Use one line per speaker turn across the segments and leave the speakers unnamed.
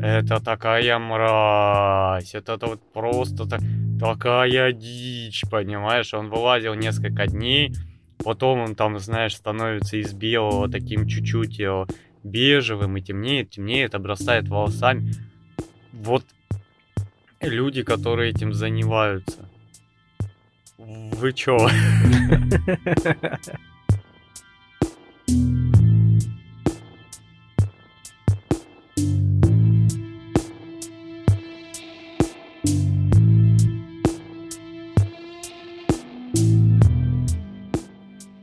Это такая мразь, это вот просто так, такая дичь, понимаешь? Он вылазил несколько дней, потом он там, знаешь, становится из белого таким чуть-чуть э, бежевым и темнеет, темнеет, обрастает волосами. Вот люди, которые этим занимаются. Вы чё?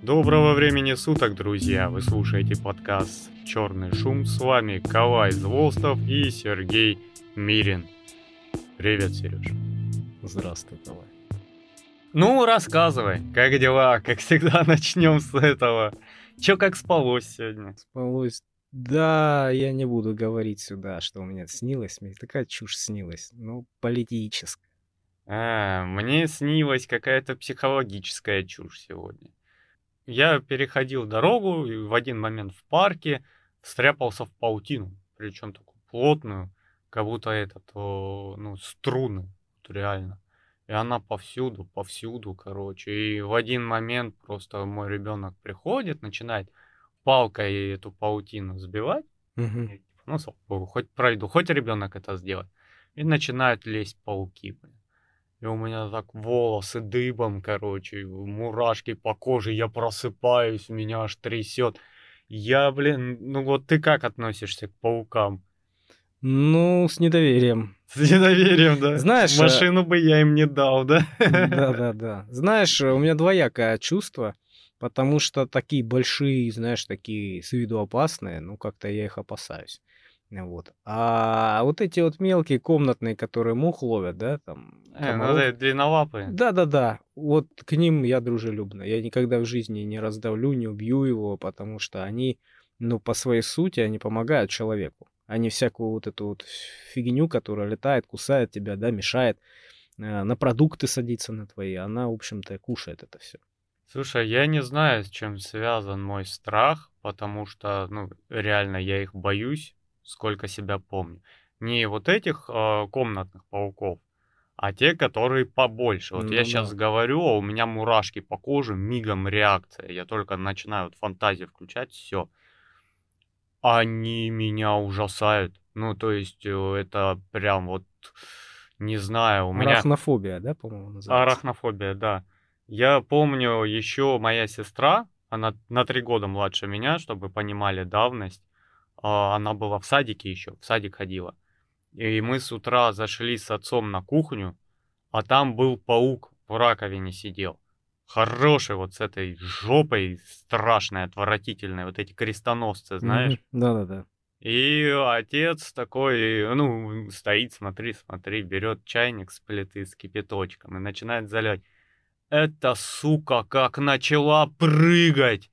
Доброго времени суток, друзья! Вы слушаете подкаст «Черный шум». С вами Калай Зволстов и Сергей Мирин. Привет, Сереж.
Здравствуй, Калай.
Ну, рассказывай, как дела? Как всегда, начнем с этого. Чё, как спалось сегодня?
Спалось. Да, я не буду говорить сюда, что у меня снилось. Мне такая чушь снилась. Ну, политическая.
А, мне снилась какая-то психологическая чушь сегодня. Я переходил дорогу и в один момент в парке стряпался в паутину, причем такую плотную, как будто это, то, ну, струны, вот реально. И она повсюду, повсюду, короче. И в один момент просто мой ребенок приходит, начинает палкой эту паутину сбивать.
Угу.
И, ну, хоть пройду, хоть ребенок это сделает. И начинают лезть пауки. Блин. И у меня так волосы дыбом, короче, мурашки по коже, я просыпаюсь, меня аж трясет. Я, блин, ну вот ты как относишься к паукам?
Ну, с недоверием.
С недоверием, да?
Знаешь...
Машину бы я им не дал, да?
Да-да-да. Знаешь, у меня двоякое чувство, потому что такие большие, знаешь, такие с виду опасные, ну, как-то я их опасаюсь. Вот. А вот эти вот мелкие комнатные, которые мух ловят, да, там...
Э, ну да, длиннолапые.
Да-да-да. Вот к ним я дружелюбно. Я никогда в жизни не раздавлю, не убью его, потому что они, ну, по своей сути, они помогают человеку. Они всякую вот эту вот фигню, которая летает, кусает тебя, да, мешает, э, на продукты садится на твои, она, в общем-то, кушает это все.
Слушай, я не знаю, с чем связан мой страх, потому что, ну, реально я их боюсь сколько себя помню. Не вот этих э, комнатных пауков, а те, которые побольше. Вот ну, я да. сейчас говорю, а у меня мурашки по коже, мигом реакция. Я только начинаю вот фантазию включать, все. Они меня ужасают. Ну, то есть, э, это прям вот, не знаю, у
меня... Арахнофобия, да, по-моему,
называется? Арахнофобия, да. Я помню еще моя сестра, она на три года младше меня, чтобы понимали давность. А, она была в садике еще, в садик ходила. И мы с утра зашли с отцом на кухню, а там был паук в раковине сидел. Хороший вот с этой жопой страшной, отвратительной, вот эти крестоносцы, знаешь?
Да-да-да.
И отец такой, ну, стоит, смотри, смотри, берет чайник с плиты с кипяточком и начинает заливать. Эта сука как начала прыгать!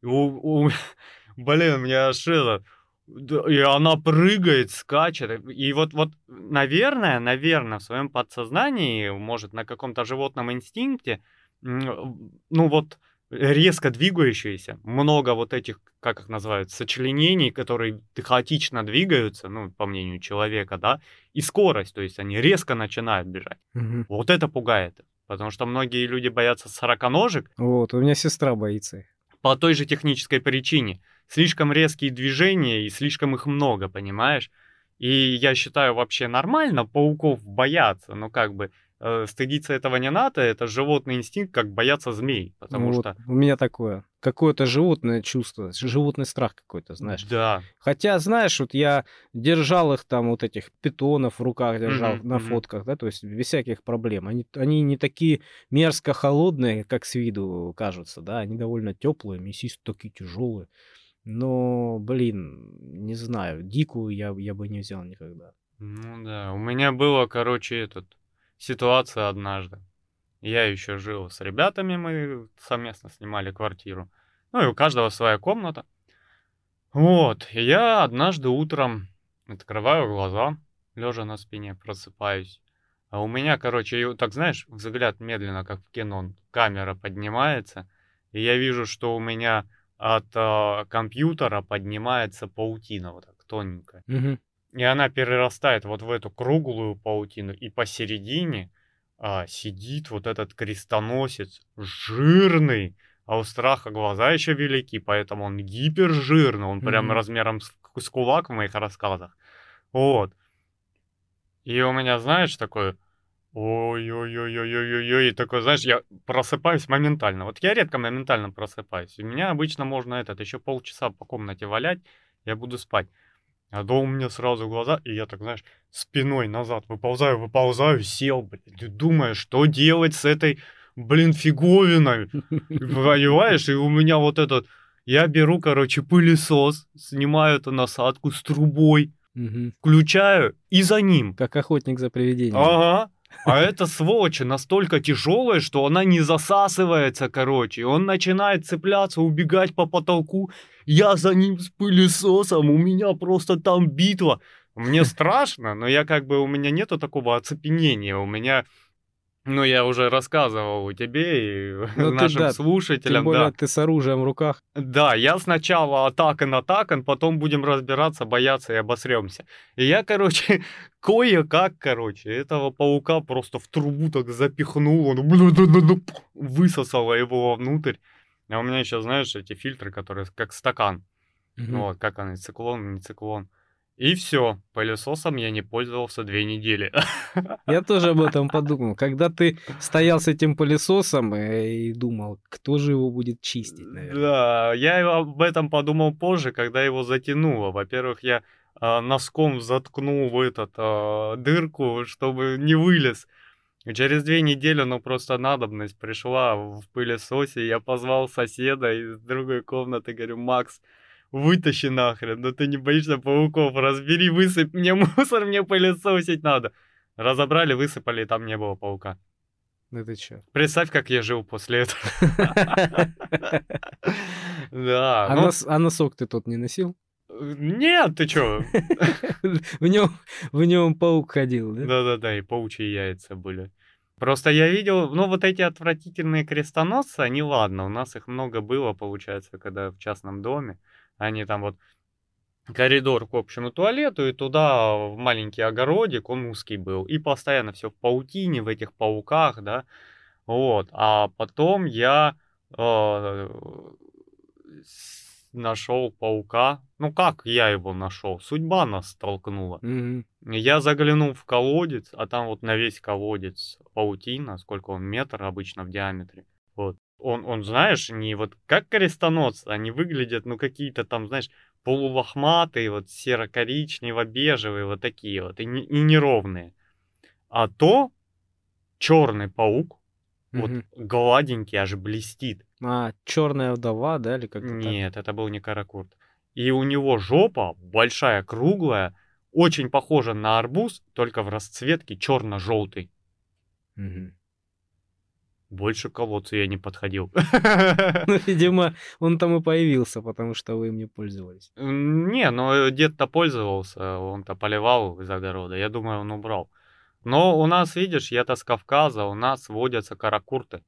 У, у, блин, мне аж это, и она прыгает, скачет. И вот, вот, наверное, наверное, в своем подсознании, может, на каком-то животном инстинкте, ну вот, резко двигающиеся, много вот этих, как их называют, сочленений, которые хаотично двигаются, ну, по мнению человека, да, и скорость, то есть они резко начинают бежать.
Угу.
Вот это пугает. Потому что многие люди боятся сороконожек.
Вот, у меня сестра боится.
По той же технической причине – слишком резкие движения и слишком их много, понимаешь? И я считаю вообще нормально пауков бояться, но как бы э, стыдиться этого не надо, это животный инстинкт, как бояться змей, потому вот, что...
У меня такое, какое-то животное чувство, животный страх какой-то, знаешь.
Да.
Хотя, знаешь, вот я держал их там, вот этих питонов в руках держал mm-hmm, на mm-hmm. фотках, да, то есть без всяких проблем. Они, они не такие мерзко холодные, как с виду кажутся, да, они довольно теплые, мясистые, такие тяжелые. Но, блин, не знаю, дикую я, я бы не взял никогда.
Ну да, у меня было, короче, этот, ситуация однажды. Я еще жил с ребятами, мы совместно снимали квартиру. Ну и у каждого своя комната. Вот, я однажды утром открываю глаза, лежа на спине, просыпаюсь. А у меня, короче, так знаешь, взгляд медленно, как в кино, камера поднимается, и я вижу, что у меня от э, компьютера поднимается паутина вот так тоненькая.
Угу.
И она перерастает вот в эту круглую паутину, и посередине а, сидит вот этот крестоносец, жирный, а у страха глаза еще велики, поэтому он гипержирный, он прям
Мгм.
размером с, с кулак в моих рассказах. Вот. И у меня, знаешь, такое, ой-ой-ой-ой-ой-ой, такой, знаешь, я просыпаюсь моментально. Вот я редко моментально просыпаюсь. У меня обычно можно этот еще полчаса по комнате валять, я буду спать. А то у меня сразу глаза, и я так, знаешь, спиной назад выползаю, выползаю, сел, блядь, думаю, что делать с этой, блин, фиговиной, понимаешь, и у меня вот этот, я беру, короче, пылесос, снимаю эту насадку с трубой,
Мгм.
включаю и за ним.
Как охотник за привидением.
Ага. А эта сволочь настолько тяжелая, что она не засасывается, короче. Он начинает цепляться, убегать по потолку. Я за ним с пылесосом, у меня просто там битва. Мне страшно, но я как бы, у меня нету такого оцепенения. У меня, ну, я уже рассказывал тебе и
Ну, ты
нашим
да,
слушателям,
Тем более
да.
ты с оружием в руках.
Да, я сначала атакан, атакан, потом будем разбираться, бояться и обосремся. И я, короче, кое-как, короче, этого паука просто в трубу так запихнул, он высосало его внутрь. А у меня еще, знаешь, эти фильтры, которые как стакан.
Мгм.
Вот, как они, циклон, не циклон. И все, пылесосом я не пользовался две недели.
Я тоже об этом подумал. Когда ты стоял с этим пылесосом э, и думал, кто же его будет чистить, наверное.
Да, я об этом подумал позже, когда его затянуло. Во-первых, я а, носком заткнул в этот а, дырку, чтобы не вылез. Через две недели, ну, просто надобность пришла в пылесосе. Я позвал соседа из другой комнаты, говорю, Макс, вытащи нахрен, ну ты не боишься пауков, разбери, высыпь мне мусор, мне пылесосить надо. Разобрали, высыпали, и там не было паука.
Ну ты чё?
Представь, как я жил после этого. Да,
А
ну,
а носок ты тот не носил?
Нет, ты чё?
В нем, в нем паук ходил, да?
Да-да-да, и паучьи яйца были. Просто я видел, ну, вот эти отвратительные крестоносцы, они ладно, у нас их много было, получается, когда в частном доме. Они там вот коридор к общему туалету, и туда в маленький огородик, он узкий был. И постоянно все в паутине, в этих пауках, да. Вот. А потом я нашел паука. Ну, как я его нашел? Судьба нас столкнула.
Мгм.
Я заглянул в колодец, а там вот на весь колодец паутина, сколько он, метр обычно в диаметре. Вот. Он, он, знаешь, не вот как крестоносцы, они выглядят, ну, какие-то там, знаешь, полулохматые, вот серо-коричнево-бежевые, вот такие вот, и, не- и неровные. А то черный паук, вот
Мгм.
гладенький, аж блестит.
А, черная вдова, да, или как-то так?
Нет, это был не каракурт. И у него жопа большая, круглая, очень похожа на арбуз, только в расцветке черно-желтый.
Мгм.
Больше к колодцу я не подходил.
Ну, видимо, он там и появился, потому что вы им не пользовались.
Не, ну дед-то пользовался, он-то поливал из огорода. Я думаю, он убрал. Но у нас, видишь, я-то с Кавказа, у нас водятся каракурты.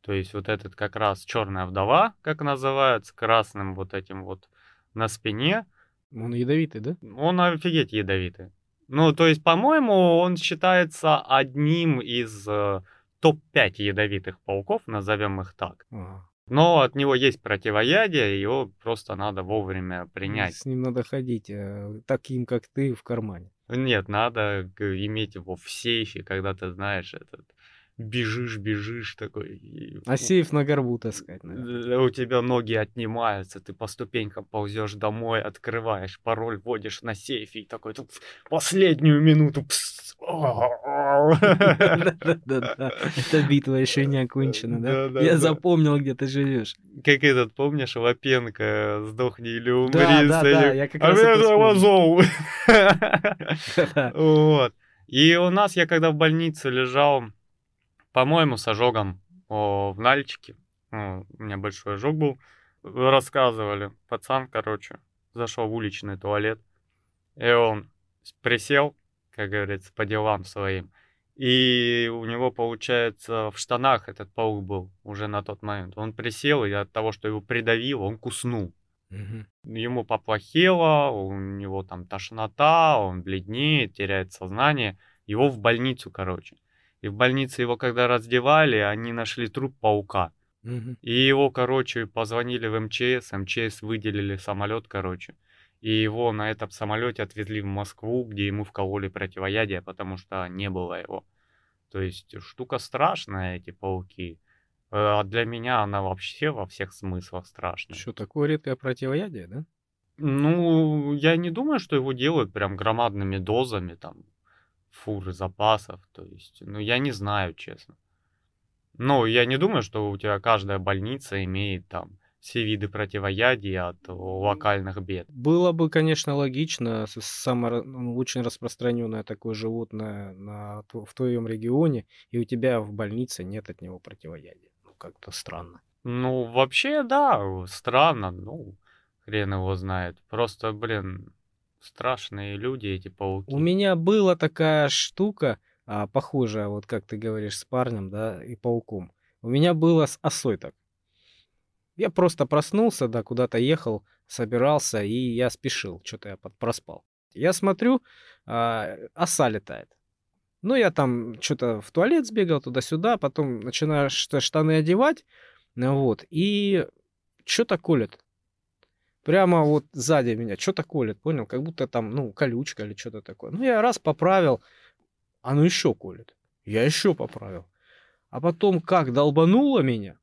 То есть вот этот как раз черная вдова, как называют, с красным вот этим вот на спине.
Он ядовитый, да?
Он офигеть ядовитый. Ну, то есть, по-моему, он считается одним из э, топ-5 ядовитых пауков, назовем их так.
А,
Но от него есть противоядие, его просто надо вовремя принять.
С ним надо ходить, э, таким, как ты, в кармане.
Нет, надо иметь его в сейфе, когда ты знаешь этот бежишь, бежишь такой. и,
А сейф на горбу таскать, наверное.
У тебя ноги отнимаются, ты по ступенькам ползешь домой, открываешь пароль, вводишь на сейфе и такой тут последнюю минуту.
Да-да-да. Эта битва еще не окончена, да?
Да-да-да.
Я запомнил, где ты живешь.
Как этот, помнишь, Лапенко, сдохни или умри,
Да, да,
Саня?
да, я как
а
раз это.
Вот. И у нас, я когда в больнице лежал, по-моему, с ожогом о, в Нальчике, ну, у меня большой ожог был, рассказывали, пацан, короче, зашел в уличный туалет, и он присел, как говорится, по делам своим, и у него, получается, в штанах этот паук был уже на тот момент. Он присел, и от того, что его придавило, он куснул.
Мгм.
Ему поплохело, у него там тошнота, он бледнеет, теряет сознание. Его в больницу, короче. И в больнице его когда раздевали, они нашли труп паука. И его, короче, позвонили в МЧС, МЧС выделили самолет, короче. И его на этом самолете отвезли в Москву, где ему вкололи противоядие, потому что не было его. То есть штука страшная, эти пауки. А для меня она вообще во всех смыслах страшная.
Что, такое редкое противоядие, да?
Ну, я не думаю, что его делают прям громадными дозами, там, фуры запасов. То есть, ну, я не знаю, честно. Ну, я не думаю, что у тебя каждая больница имеет там все виды противоядий от локальных бед.
Было бы, конечно, логично, самое ну, очень распространенное такое животное на, в твоем регионе, и у тебя в больнице нет от него противоядия. Ну, как-то странно.
Ну, вообще, да, странно, ну, хрен его знает. Просто, блин, страшные люди эти
У
пауки.
меня была такая штука, а, похожая, вот как ты говоришь, с парнем, да, и пауком. У меня было с осой так. Я просто проснулся, да, куда-то ехал, собирался, и я спешил. Что-то я проспал. Я смотрю, а, оса летает. Ну, я там что-то в туалет сбегал туда-сюда, потом начинаю штаны одевать, вот, и что-то колет. Прямо вот сзади меня что-то колет, понял? Как будто там, ну, колючка или что-то такое. Ну, я раз поправил, оно еще колет. Я еще поправил. А потом как долбануло меня,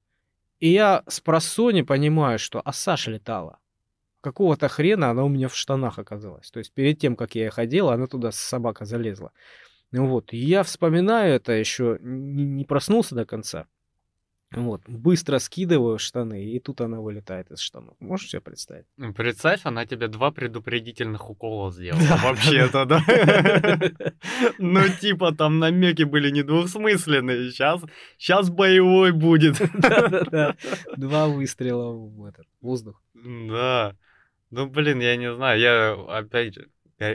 и я с просони понимаю, что оса ж летала. Какого-то хрена она у меня в штанах оказалась. То есть перед тем, как я их одел, она туда собака залезла. Ну Вот. Я вспоминаю это еще, не проснулся до конца. Вот. Быстро скидываю штаны, и тут она вылетает из штанов. Можешь себе представить?
Представь, она тебе два предупредительных укола сделала.
Да,
Вообще-то, да. Ну, типа, там намеки были недвусмысленные. Сейчас, сейчас боевой будет.
Да-да-да. Два выстрела в этот воздух.
Да. Ну, блин, я не знаю. Я, опять же,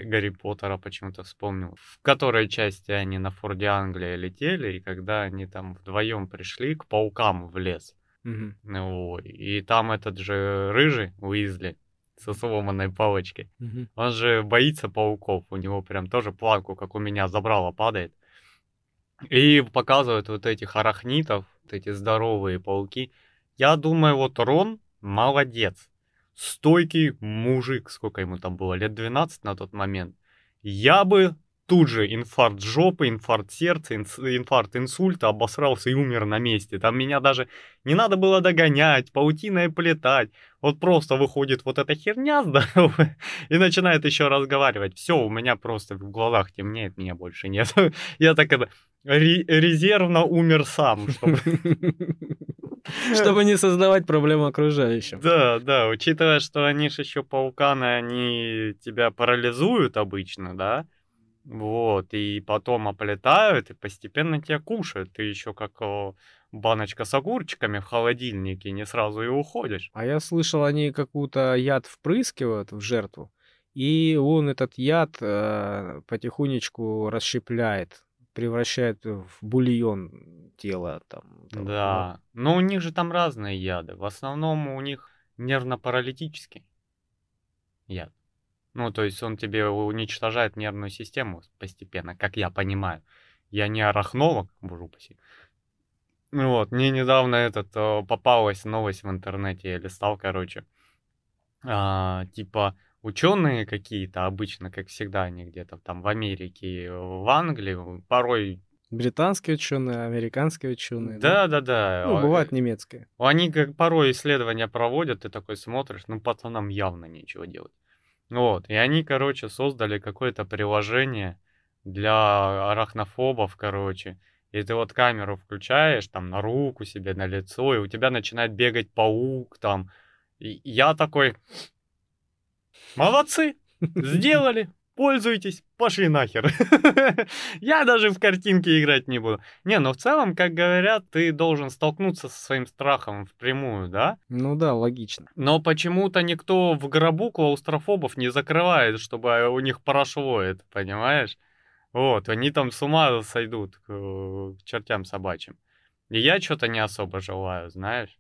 Гарри Поттера почему-то вспомнил. В которой части они на Форде Англия летели, и когда они там вдвоем пришли к паукам в лес.
Мгм.
Ну, и там этот же рыжий Уизли со сломанной палочкой.
Мгм.
Он же боится пауков. У него прям тоже планку, как у меня, забрало падает. И показывают вот этих арахнитов, вот эти здоровые пауки. Я думаю, вот Рон молодец. Стойкий мужик, сколько ему там было, лет 12 на тот момент. Я бы тут же инфаркт жопы, инфаркт сердца, инфаркт инсульта, обосрался и умер на месте. Там меня даже не надо было догонять, паутиной плетать. Вот просто выходит вот эта херня здоровая и начинает еще разговаривать. Все, у меня просто в глазах темнеет, меня больше нет. Я так это ре- резервно умер сам, чтобы
Чтобы не создавать проблем окружающим.
Да, да, учитывая, что они же еще пауканы, они тебя парализуют обычно, да? Вот, и потом оплетают, и постепенно тебя кушают. Ты еще как о, баночка с огурчиками в холодильнике, не сразу и уходишь.
А я слышал, они какую-то яд впрыскивают в жертву, и он этот яд э, потихонечку расщепляет, превращает в бульон тело. Там, там,
Да, но у них же там разные яды. В основном у них нервно-паралитический яд. Ну, то есть он тебе уничтожает нервную систему постепенно, как я понимаю. Я не арахнолог, боже упаси. Ну Вот, мне недавно этот э, попалась новость в интернете, я листал, короче. А, типа ученые какие-то, обычно, как всегда, они где-то там в Америке, в Англии, порой...
Британские ученые, американские ученые.
Да-да-да.
Ну,
а,
бывает немецкие.
Они как порой исследования проводят, ты такой смотришь, ну пацанам явно нечего делать. Вот, и они, короче, создали какое-то приложение для арахнофобов, короче. И ты вот камеру включаешь там на руку себе, на лицо, и у тебя начинает бегать паук там. И я такой, молодцы, сделали, пользуйтесь, пошли нахер. Я даже в картинке играть не буду. Не, но в целом, как говорят, ты должен столкнуться со своим страхом впрямую, да?
Ну да, логично.
Но почему-то никто в гробу клаустрофобов не закрывает, чтобы у них прошло это, понимаешь? Вот, они там с ума сойдут к, к чертям собачьим. И я что-то не особо желаю, знаешь?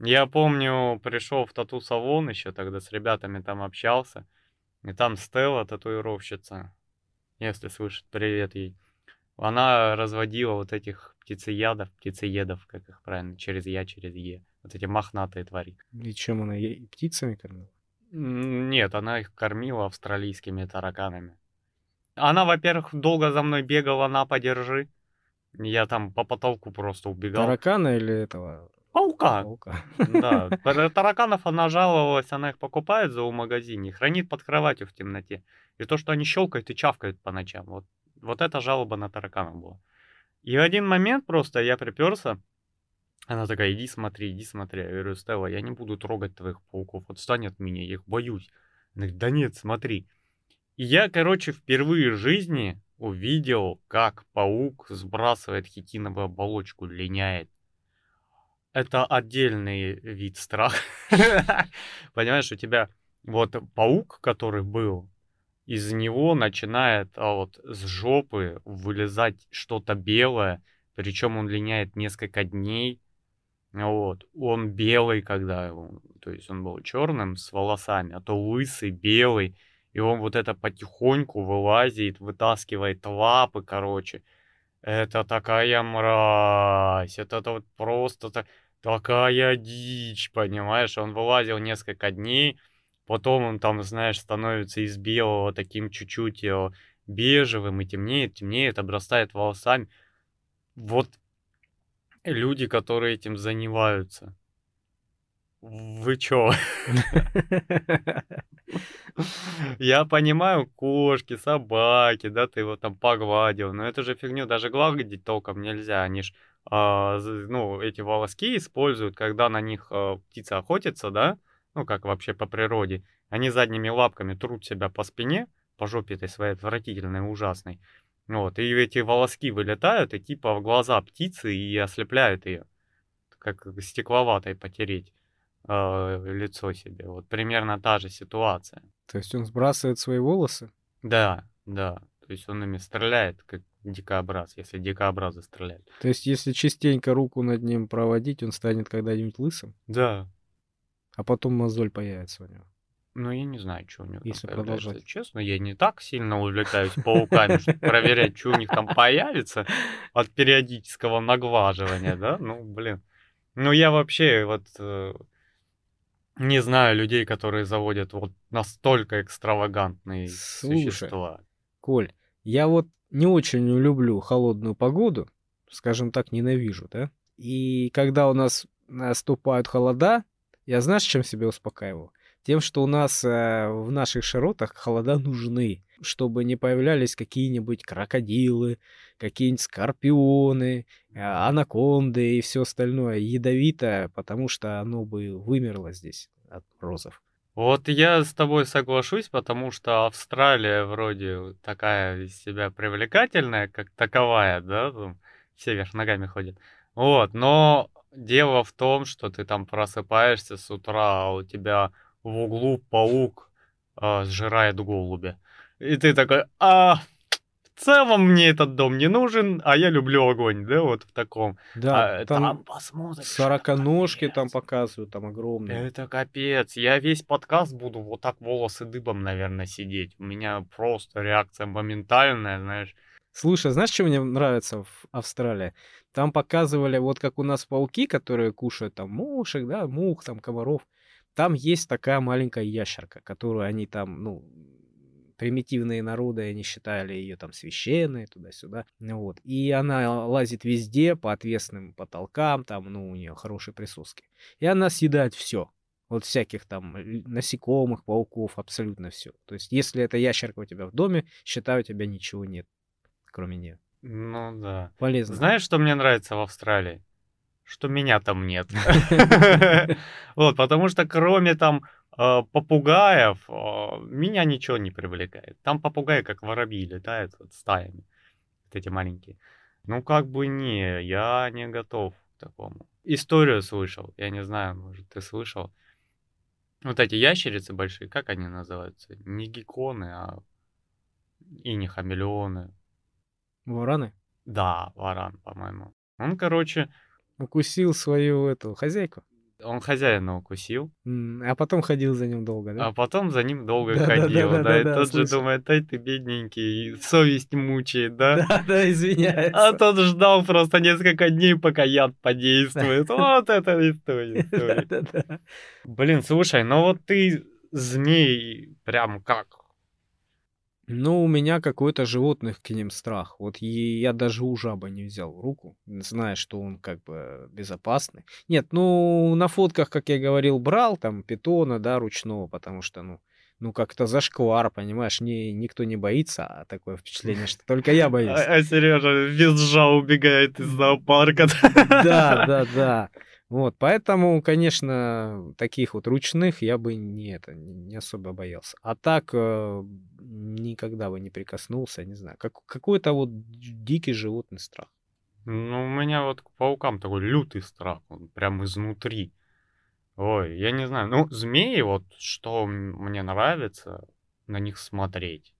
Я помню, пришел в тату-салон еще тогда с ребятами там общался. И там Стелла, татуировщица, если слышит, привет ей. Она разводила вот этих птицеядов, птицеедов, как их правильно, через Я, через Е. Вот эти мохнатые твари.
И чем она ей птицами кормила?
Нет, она их кормила австралийскими тараканами. Она, во-первых, долго за мной бегала на подержи. Я там по потолку просто убегал.
Таракана или этого?
Паука.
Паука.
Да. Тараканов она жаловалась, она их покупает за магазине, хранит под кроватью в темноте. И то, что они щелкают и чавкают по ночам. Вот, вот это жалоба на тараканов была. И в один момент просто я приперся, она такая, иди смотри, иди смотри. Я говорю, Стелла, я не буду трогать твоих пауков, отстань от меня, я их боюсь. Она говорит, да нет, смотри. И я, короче, впервые в жизни увидел, как паук сбрасывает хитиновую оболочку, линяет. Это отдельный вид страха. Понимаешь, у тебя вот паук, который был, из него начинает а вот с жопы вылезать что-то белое, причем он линяет несколько дней. Вот. Он белый, когда, то есть он был черным с волосами, а то лысый, белый. И он вот это потихоньку вылазит, вытаскивает лапы, короче. Это такая мразь, это, это вот просто так, такая дичь, понимаешь? Он вылазил несколько дней, потом он там, знаешь, становится из белого таким чуть-чуть э, бежевым и темнеет, темнеет, обрастает волосами. Вот люди, которые этим занимаются. Вы чё? Я понимаю, кошки, собаки, да, ты его там погладил, но это же фигню даже гладить толком нельзя, они ж, ну, эти волоски используют, когда на них а, птица охотится, да, ну, как вообще по природе, они задними лапками трут себя по спине, по жопе этой своей отвратительной, ужасной, вот, и эти волоски вылетают и типа в глаза птицы и ослепляют ее, как стекловатой потереть э, лицо себе. Вот примерно та же ситуация.
То есть он сбрасывает свои волосы?
Да, да. То есть он ими стреляет, как дикообраз, если дикообразы стреляют.
То есть если частенько руку над ним проводить, он станет когда-нибудь лысым?
Да.
А потом мозоль появится у него.
Ну, я не знаю, что у него
Если
там
продолжать.
Честно, я не так сильно увлекаюсь пауками, чтобы проверять, что у них там появится от периодического наглаживания, да? Ну, блин. Ну, я вообще вот э, не знаю людей, которые заводят вот настолько экстравагантные
Слушай,
существа.
Коль, я вот не очень люблю холодную погоду, скажем так, ненавижу, да? И когда у нас наступают холода, я знаешь, чем себя успокаиваю? Тем, что у нас э, в наших широтах холода нужны, чтобы не появлялись какие-нибудь крокодилы, какие-нибудь скорпионы, э, анаконды и все остальное ядовитое, потому что оно бы вымерло здесь от морозов.
Вот я с тобой соглашусь, потому что Австралия вроде такая из себя привлекательная, как таковая, да, там все вверх ногами ходят. Вот, но дело в том, что ты там просыпаешься с утра, а у тебя в углу паук а, сжирает голубя. И ты такой, а, целом мне этот дом не нужен, а я люблю огонь, да, вот в таком.
Да,
а,
там,
там посмотришь.
сороконожки там показывают, там огромные.
Это капец. Я весь подкаст буду вот так волосы дыбом, наверное, сидеть. У меня просто реакция моментальная, знаешь.
Слушай, знаешь, что мне нравится в Австралии? Там показывали, вот как у нас пауки, которые кушают там мушек, да, мух, там комаров. Там есть такая маленькая ящерка, которую они там, ну, примитивные народы, они считали ее там священной, туда-сюда. Вот. И она лазит везде, по отвесным потолкам, там, ну, у нее хорошие присоски. И она съедает все. Вот всяких там л- насекомых, пауков, абсолютно все. То есть, если эта ящерка у тебя в доме, считай, у тебя ничего нет, кроме нее.
Ну да.
Полезно.
Знаешь, что мне нравится в Австралии? Что меня там нет. Вот, потому что кроме там э, попугаев, э, меня ничего не привлекает. Там попугаи, как воробьи, летают вот стаями. Вот эти маленькие. Ну, как бы не, я не готов к такому. Историю слышал, я не знаю, может, ты слышал. Вот эти ящерицы большие, как они называются? Не гекконы, а и не хамелеоны.
Вараны
Да, варан, по-моему. Он, короче,
укусил свою эту хозяйку.
Он хозяина укусил,
А потом ходил за ним долго, да?
а потом за ним долго
Да-да-да-да-да,
ходил, да, и тот же
слышал.
думает, ай ты бедненький, совесть мучает, да?
Да, да,
А
извиняется.
тот ждал просто несколько дней, пока яд подействует. Вот это история. история. Блин, слушай, ну вот ты змей прям как?
Ну, у меня какой-то животных к ним страх. Вот и я даже у жаба не взял в руку, зная, что он как бы безопасный. Нет, ну, на фотках, как я говорил, брал там питона, да, ручного, потому что, ну, ну как-то зашквар, понимаешь, не, никто не боится, а такое впечатление, что только я боюсь.
А, а Сережа визжа убегает из зоопарка.
Да, да, да. Вот, поэтому, конечно, таких вот ручных я бы не, это, не особо боялся. А так э, никогда бы не прикоснулся, не знаю. Как, какой-то вот дикий животный страх.
Ну, у меня вот к паукам такой лютый страх, он прям изнутри. Ой, я не знаю. Ну, змеи, вот что мне нравится, на них смотреть.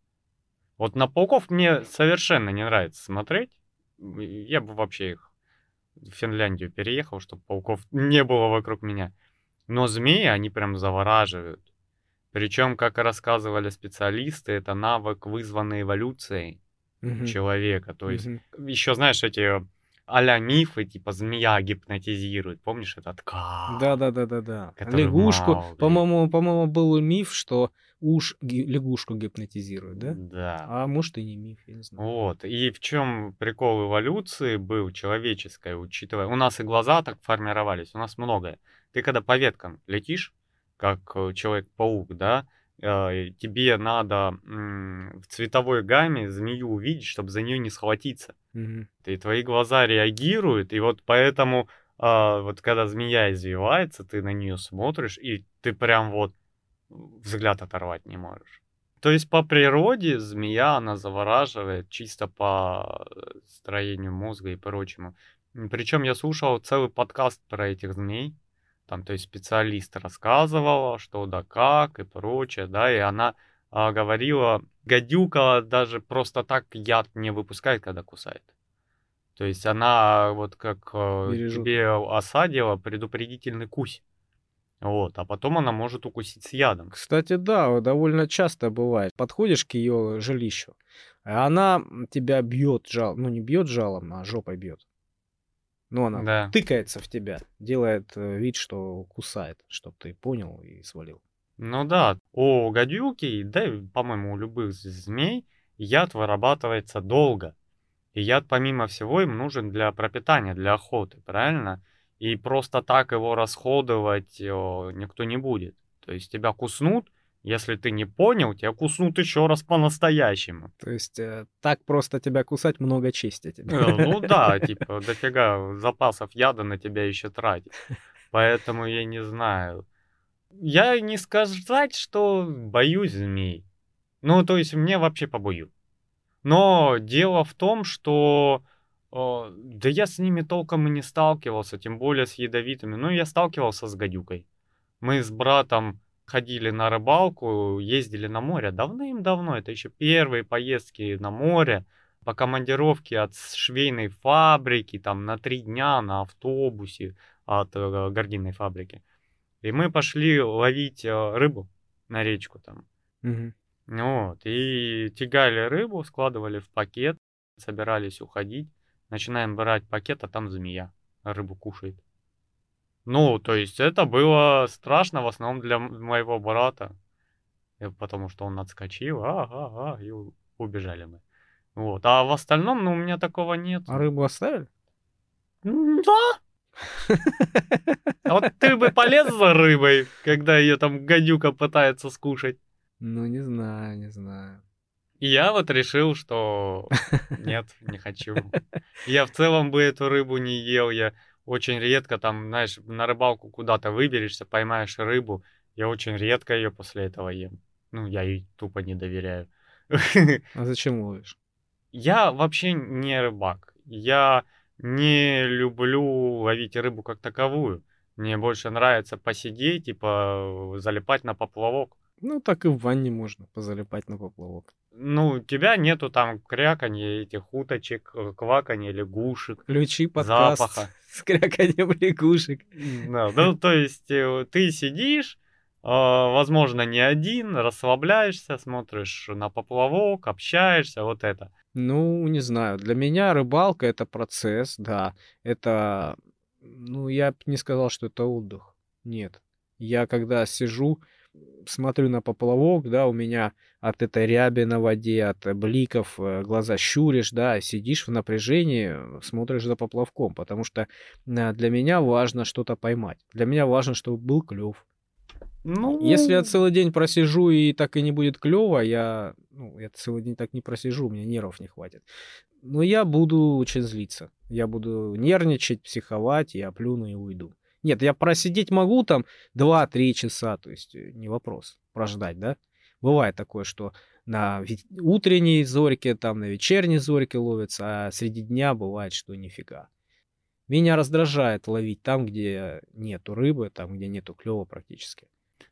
Вот на пауков мне совершенно не нравится смотреть. Я бы вообще их в Финляндию переехал, чтобы пауков не было вокруг меня. Но змеи, они прям завораживают. Причем, как и рассказывали специалисты, это навык, вызванный эволюцией
Мгм,
человека. То есть
мгм.
еще, знаешь, эти а-ля мифы, типа змея гипнотизирует. Помнишь этот ка?
Да, да, да, да, да. Лягушку, по-моему, по-моему, был миф, что уж ги- лягушку гипнотизируют, да?
Да.
А может и не миф, я не знаю.
Вот. И в чем прикол эволюции был человеческой, учитывая... У нас и глаза так формировались, у нас многое. Ты когда по веткам летишь, как э, Человек-паук, да, э, тебе надо в цветовой гамме змею увидеть, чтобы за нее не схватиться.
Мгм.
И твои глаза реагируют, и вот поэтому, а, вот когда змея извивается, ты на нее смотришь, и ты прям вот взгляд оторвать не можешь. То есть по природе змея, она завораживает чисто по э, строению мозга и прочему. Причем я слушал целый подкаст про этих змей. Там, то есть специалист рассказывала, что да как и прочее, да, и она а, говорила, гадюка даже просто так яд не выпускает, когда кусает. То есть она вот как э,
Бережет.
тебе осадила предупредительный кусь. Вот, а потом она может укусить с ядом.
Кстати, да, довольно часто бывает. Подходишь к ее жилищу, а она тебя бьет жал, ну не бьет жалом, а жопой бьет. Ну, она
Да.
тыкается в тебя, делает э, вид, что кусает, чтоб ты понял и свалил.
Ну да, у гадюки, да и, по-моему, у любых змей яд вырабатывается долго. И яд, помимо всего, им нужен для пропитания, для охоты, правильно? И просто так его расходовать никто не будет. То есть тебя куснут, если ты не понял, тебя куснут еще раз по-настоящему.
То есть э, так просто тебя кусать много чести тебе.
Э, Ну да, типа, дофига запасов яда на тебя еще тратить. Поэтому я не знаю. Я не сказать, что боюсь змей. Ну, то есть мне вообще побою. Но дело в том, что да я с ними толком и не сталкивался, тем более с ядовитыми. Ну, я сталкивался с гадюкой. Мы с братом ходили на рыбалку, ездили на море давным-давно. Это еще первые поездки на море по командировке от швейной фабрики, там на три дня на автобусе от э, гординной фабрики. И мы пошли ловить э, рыбу на речку там.
Мгм.
Вот, и тягали рыбу, складывали в пакет, собирались уходить. Начинаем брать пакет, а там змея рыбу кушает. Ну, то есть это было страшно в основном для моего брата, э, потому что он отскочил, ага, ага, и убежали мы. Вот, а в остальном, ну, у меня такого нет.
А рыбу оставили?
Да. А вот ты бы полез за рыбой, когда ее там гадюка пытается скушать.
Ну, не знаю, не знаю.
И я вот решил, что нет, не хочу. Я в целом бы эту рыбу не ел. Я очень редко там, знаешь, на рыбалку куда-то выберешься, поймаешь рыбу. Я очень редко ее после этого ем. Ну, я ей тупо не доверяю.
А зачем ловишь?
Я вообще не рыбак. Я не люблю ловить рыбу как таковую. Мне больше нравится посидеть, типа залипать на поплавок.
Ну, так и в ванне можно позалипать на поплавок.
Ну, у тебя нету там кряканья этих уточек, э, кваканья лягушек,
Включи подкаст
запаха.
с кряканьем лягушек.
Да, ну, то есть э, ты сидишь, а, возможно, не один, расслабляешься, смотришь на поплавок, общаешься, вот это.
Ну, не знаю. Для меня рыбалка это процесс, да. Это, ну, я б не сказал, что это отдых. Нет. Я когда сижу, смотрю на поплавок, да, у меня от этой ряби на воде, от бликов э, глаза щуришь, да, сидишь в напряжении, смотришь за поплавком, потому что э, для меня важно что-то поймать. Для меня важно, чтобы был клев.
Ну,
Если я целый день просижу и так и не будет клево, я, ну, я целый день так не просижу, у меня нервов не хватит. Но я буду очень злиться. Я буду нервничать, психовать, я плюну и уйду. Нет, я просидеть могу там 2-3 часа, то есть э, не вопрос, прождать, да? Бывает такое, что на утренней зорьке, там на вечерней зорьке ловится, а среди дня бывает, что нифига. Меня раздражает ловить там, где нету рыбы, там, где нету клёва практически.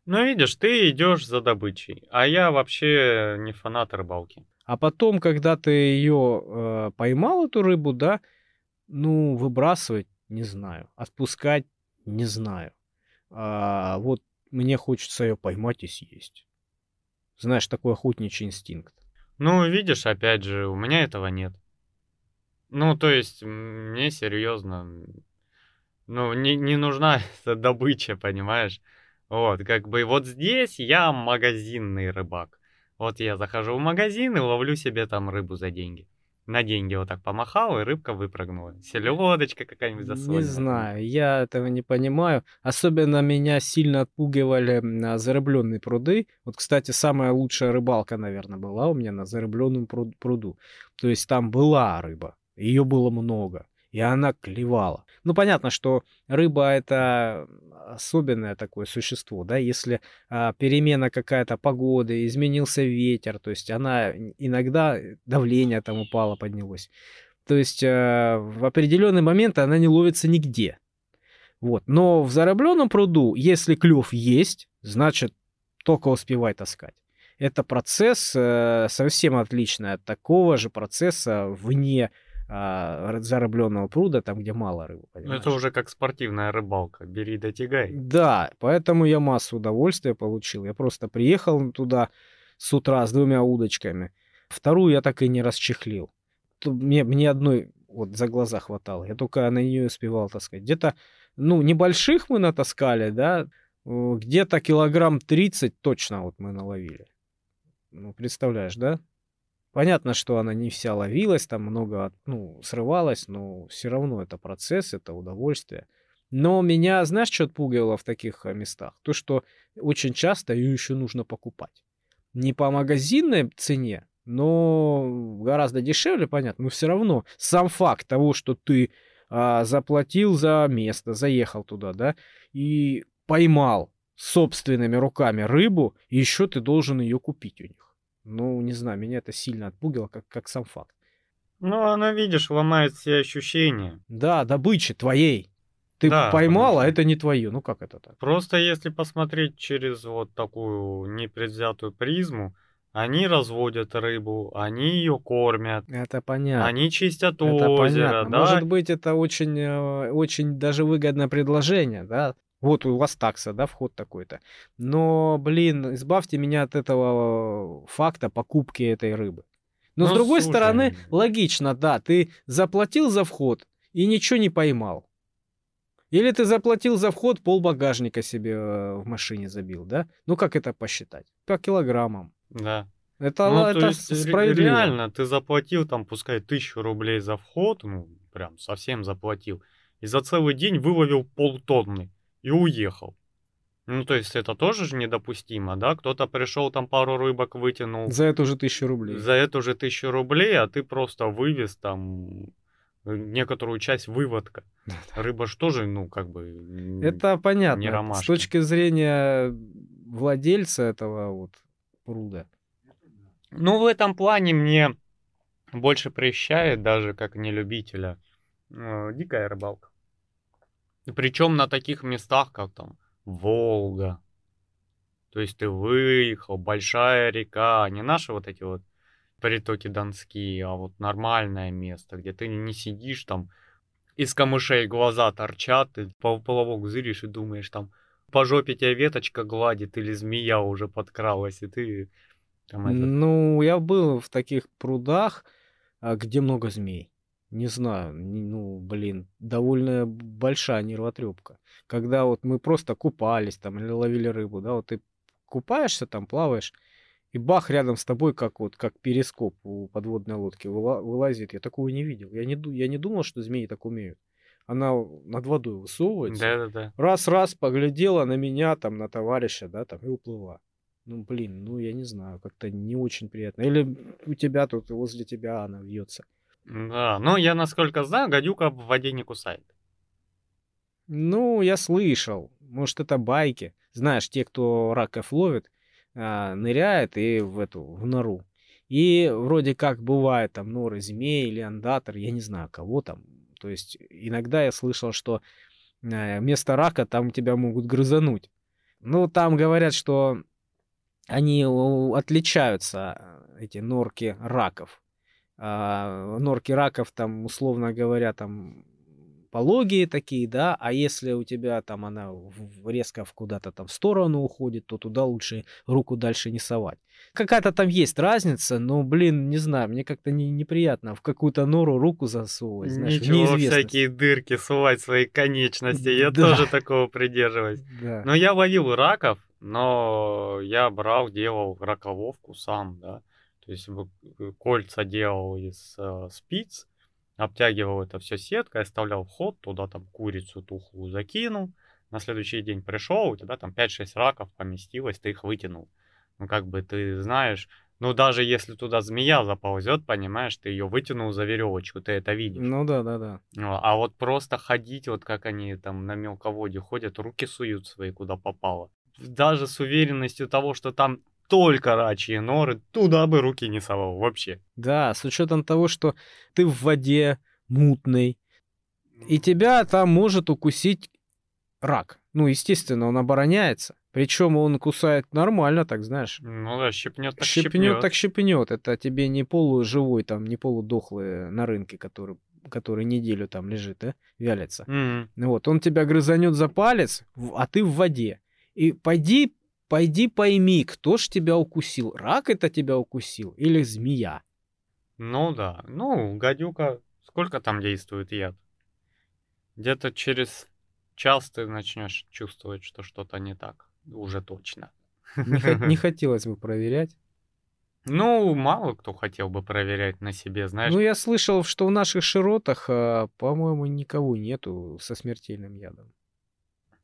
ну, видишь, ты идешь за добычей, а я вообще не фанат рыбалки.
А потом, когда ты ее э, поймал, эту рыбу, да, ну, выбрасывать, не знаю. Отпускать, не знаю. А, вот мне хочется ее поймать и съесть. Знаешь, такой охотничий инстинкт.
Ну, видишь, опять же, у меня этого нет. Ну, то есть, мне серьезно, ну, не, не нужна эта добыча, понимаешь? Вот, как бы вот здесь я магазинный рыбак. Вот я захожу в магазин и ловлю себе там рыбу за деньги. На деньги вот так помахал, и рыбка выпрыгнула. Селедочка какая-нибудь
Не
засольная.
знаю, я этого не понимаю. Особенно меня сильно отпугивали на зарыбленные пруды. Вот, кстати, самая лучшая рыбалка, наверное, была у меня на зарыбленном пруд- пруду. То есть там была рыба, ее было много, и она клевала. Ну, понятно, что рыба это особенное такое существо, да, если а, перемена какая-то погоды, изменился ветер, то есть она иногда давление там упало, поднялось. То есть э, в определенный момент она не ловится нигде. Вот. Но в зарабленном пруду, если клев есть, значит только успевай таскать. Это процесс э, совсем отличный от такого же процесса вне а, зарабленного пруда, там, где мало рыбы.
Ну,
понимаешь?
это уже как спортивная рыбалка. Бери да тягай.
Да, поэтому я массу удовольствия получил. Я просто приехал туда с утра с двумя удочками. Вторую я так и не расчехлил. Мне, мне одной вот за глаза хватало. Я только на нее успевал таскать. Где-то, ну, небольших мы натаскали, да, где-то килограмм 30 точно вот мы наловили. Ну, представляешь, да? Понятно, что она не вся ловилась, там много, ну, срывалась, но все равно это процесс, это удовольствие. Но меня, знаешь, что отпугивало в таких э, местах? То, что очень часто ее еще нужно покупать. Не по магазинной цене, но гораздо дешевле, понятно, но все равно сам факт того, что ты а, заплатил за место, заехал туда, да, и поймал собственными руками рыбу, и еще ты должен ее купить у них. Ну, не знаю, меня это сильно отпугивало, как, как сам факт.
Ну, она, видишь, ломает все ощущения.
Да, добычи твоей. Ты
Да,
поймал, а
конечно.
это не твое. Ну как это так?
Просто если посмотреть через вот такую непредвзятую призму, они разводят рыбу, они ее кормят,
Это понятно.
они чистят
Это
озеро,
понятно.
да?
Может быть, это очень, э, очень даже выгодное предложение, да? Вот у вас такса, да, вход такой-то. Но, блин, избавьте меня от этого факта покупки этой рыбы. Но с
Ну,
другой
слушай,
стороны, логично, да, ты заплатил за вход и ничего не поймал. Или ты заплатил за вход, пол багажника себе э, в машине забил, да? Ну как это посчитать? По килограммам.
Да.
Это,
Ну, то
это
есть ре-
справедливо.
реально, ты заплатил там, пускай, тысячу рублей за вход, ну, прям совсем заплатил, и за целый день выловил полтонны и уехал. Ну, то есть это тоже же недопустимо, да? Кто-то пришел там пару рыбок вытянул
За эту же тысячу рублей.
за эту же тысячу рублей, а ты просто вывез там э, некоторую часть выводка. Рыба ж тоже, ну, как бы...
Это понятно.
не
С
ромашки.
точки зрения владельца этого вот пруда.
Ну, в этом плане мне больше прещает, даже как не любителя, э, дикая рыбалка. Причем на таких местах, как там Волга. То есть ты выехал, большая река, не наши вот эти вот притоки Донские, а вот нормальное место, где ты не сидишь там, из камышей глаза торчат, ты по половок зыришь и думаешь там, по жопе тебя веточка гладит или змея уже подкралась, и ты
там этот... Ну, я был в таких прудах, а, где много змей. Не знаю, ну, блин, довольно большая нервотрепка. Когда вот мы просто купались там или ловили рыбу, да, вот ты купаешься там, плаваешь, и бах, рядом с тобой, как вот, как перископ у подводной лодки вылазит. Я такого не видел. Я не, я не думал, что змеи так умеют. Она над водой высовывается.
Да-да-да.
Раз-раз поглядела на меня, там, на товарища, да, там, и уплыла. Ну, блин, ну, я не знаю, как-то не очень приятно. Или у тебя тут, возле тебя она вьется.
Да, ну, я насколько знаю, гадюка в воде не кусает.
Ну, я слышал. Может, это байки. Знаешь, те, кто раков ловит, а, ныряет и в эту, в нору. И вроде как бывает там норы змей или андатор, я не знаю, кого там. То есть иногда я слышал, что э, вместо рака там тебя могут грызануть. Ну, там говорят, что они отличаются, эти норки раков. А, норки раков там, условно говоря, там пологие такие, да, а если у тебя там она резко в куда-то там в сторону уходит, то туда лучше руку дальше не совать. Какая-то там есть разница, но, блин, не знаю, мне как-то не, неприятно в какую-то нору руку засовывать, знаешь,
Ничего, всякие дырки сувать свои конечности, я да. тоже такого придерживаюсь. Да. Но я ловил раков, но я брал, делал ракововку сам, да, то есть кольца делал из э, спиц, обтягивал это все сеткой, оставлял вход, туда там курицу тухлую закинул, на следующий день пришел, у тебя там 5-6 раков поместилось, ты их вытянул. Ну, как бы ты знаешь, ну, даже если туда змея заползет, понимаешь, ты ее вытянул за веревочку, ты это видишь.
Ну да, да, да.
Ну, а вот просто ходить, вот как они там на мелководье ходят, руки суют свои куда попало. Даже с уверенностью того, что там только рачьи норы, туда бы руки не совал вообще.
Да, с учетом того, что ты в воде мутный, и тебя там может укусить рак. Ну, естественно, он обороняется. Причем он кусает нормально, так знаешь.
Ну да, щипнет так
щипнет. Щипнет так щипнет. Это тебе не полуживой, там, не полудохлый на рынке, который который неделю там лежит, да, вялится. Mm-hmm. Вот, он тебя грызанет за палец, а ты в воде. И пойди Пойди пойми, кто ж тебя укусил. Рак это тебя укусил или змея?
Ну да. Ну, гадюка, сколько там действует яд? Где-то через час ты начнешь чувствовать, что что-то не так. Уже точно.
Не, не хотелось бы проверять.
Ну, мало кто хотел бы проверять на себе, знаешь.
Ну, я слышал, что в наших широтах, а, по-моему, никого нету со смертельным ядом.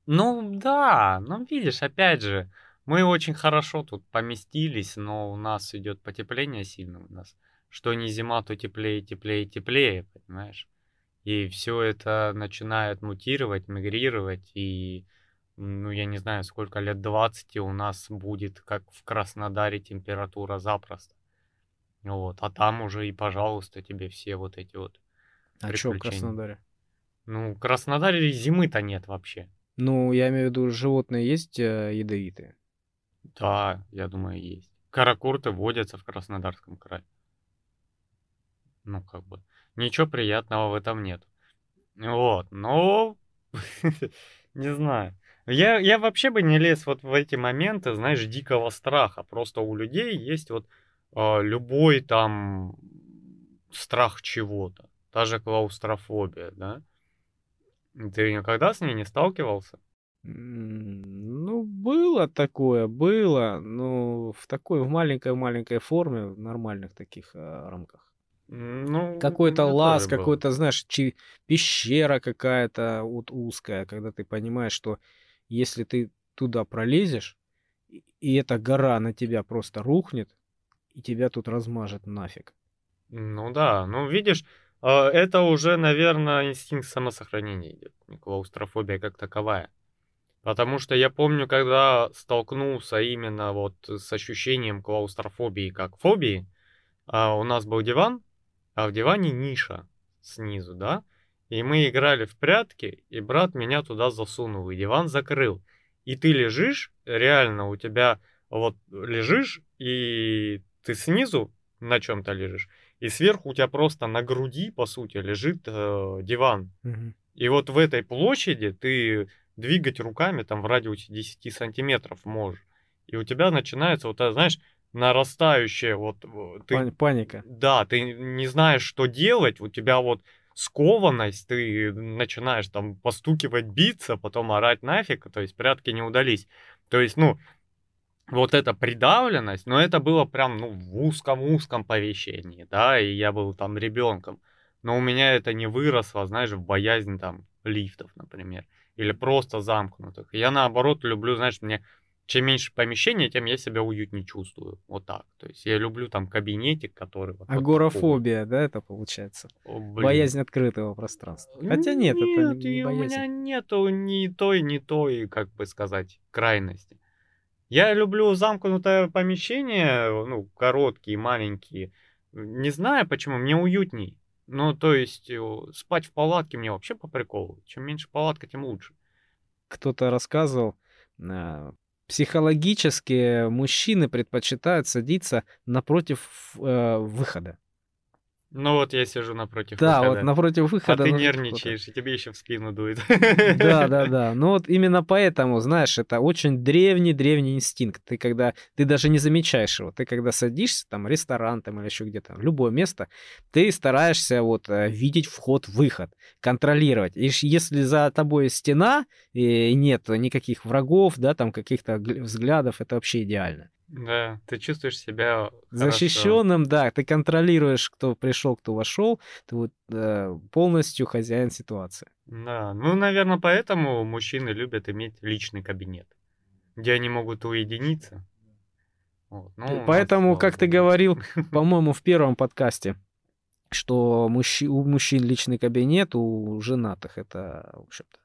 Ну, да, ну, видишь, опять же, мы очень хорошо тут поместились, но у нас идет потепление сильно у нас. Что не зима, то теплее, теплее, теплее, понимаешь? И все это начинает мутировать, мигрировать, и, ну, я не знаю, сколько лет 20 у нас будет, как в Краснодаре, температура запросто. Вот, а там уже и, пожалуйста, тебе все вот эти вот
А что в Краснодаре?
Ну, в Краснодаре зимы-то нет вообще.
Ну, я имею в виду, животные есть э, ядовитые?
Да, я думаю, есть. Каракурты водятся в Краснодарском крае. Ну, как бы, ничего приятного в этом нет. Вот, но... не знаю. Я, я вообще бы не лез вот в эти моменты, знаешь, дикого страха. Просто у людей есть вот э, любой там страх чего-то. Та же клаустрофобия, да? Ты никогда с ней не сталкивался?
Ну, было такое, было, но в такой, в маленькой-маленькой форме, в нормальных таких а, рамках.
Ну,
Какой-то лаз, какой-то, знаешь, чи- пещера какая-то вот узкая, когда ты понимаешь, что если ты туда пролезешь, и эта гора на тебя просто рухнет, и тебя тут размажет нафиг.
Ну да, ну видишь, а, это уже, наверное, инстинкт самосохранения идет, клаустрофобия как таковая. Потому что я помню, когда столкнулся именно вот с ощущением клаустрофобии как фобии, а у нас был диван, а в диване ниша снизу, да? И мы играли в прятки, и брат меня туда засунул, и диван закрыл. И ты лежишь, реально у тебя вот лежишь, и ты снизу на чем-то лежишь, и сверху у тебя просто на груди, по сути, лежит э, диван.
Мгм.
И вот в этой площади ты двигать руками там в радиусе 10 сантиметров можешь. И у тебя начинается вот это, знаешь, нарастающее вот ты
Пани- Паника.
да, ты не знаешь, что делать, у тебя вот скованность, ты начинаешь там постукивать, биться, потом орать нафиг, то есть прятки не удались. То есть, ну, вот эта придавленность, но это было прям, ну, в узком-узком помещении, да, и я был там ребенком. Но у меня это не выросло, знаешь, в боязнь там лифтов, например, или просто замкнутых. Я наоборот люблю, знаешь, мне чем меньше помещения, тем я себя уютнее чувствую. Вот так. То есть я люблю там кабинетик, который... Вот, вот такой.
Агорафобия, да, это получается?
О, блин.
Боязнь открытого пространства. Хотя нет, это
Нет,
не
и у
боязнь.
меня нету ни той, ни той, как бы сказать, крайности. Я люблю замкнутое помещение, ну, короткие, маленькие. Не знаю почему, мне уютней. Ну, то есть, э, спать в палатке мне вообще по приколу. Чем меньше палатка, тем лучше.
Кто-то рассказывал, а, психологически мужчины предпочитают садиться напротив э, выхода.
Ну вот я сижу напротив
Да,
выхода,
вот напротив
а
выхода.
ты
нужен кто-то.
нервничаешь, и тебе еще в спину дует.
Да, да, да. Ну вот именно поэтому, знаешь, это очень древний-древний инстинкт. Ты когда, ты даже не замечаешь его. Ты когда садишься, там, ресторан там или еще где-то, любое место, ты стараешься вот э, видеть вход-выход, контролировать. И если за тобой стена и нет никаких врагов, да, там каких-то гл- взглядов, это вообще идеально.
Да, ты чувствуешь себя хорошо.
Защищенным, да, ты контролируешь, кто пришел, кто вошел, ты вот э, полностью хозяин ситуации.
Да, ну, наверное, поэтому мужчины любят иметь личный кабинет, где они могут уединиться. Вот, ну, нас,
Поэтому,
слава
как ты говорил, по-моему, в первом подкасте, что мужчи- у мужчин личный кабинет, у женатых это, в общем-то.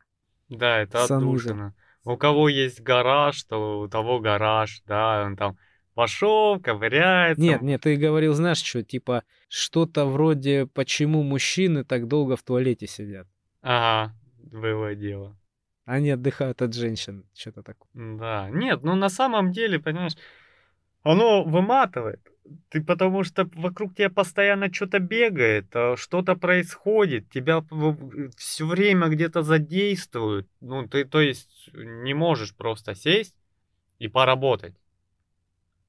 Да, это отдушина. У кого есть гараж, то у того гараж, да, он там пошел, ковыряется.
Нет, нет, ты говорил, знаешь, что, типа, что-то вроде, почему мужчины так долго в туалете сидят.
Ага, было дело.
Они отдыхают от женщин, что-то такое.
Да, нет, ну на самом деле, понимаешь, оно выматывает. Ты потому что вокруг тебя постоянно что-то бегает, а что-то происходит, тебя все время где-то задействуют. Ну, ты, то есть, не можешь просто сесть и поработать.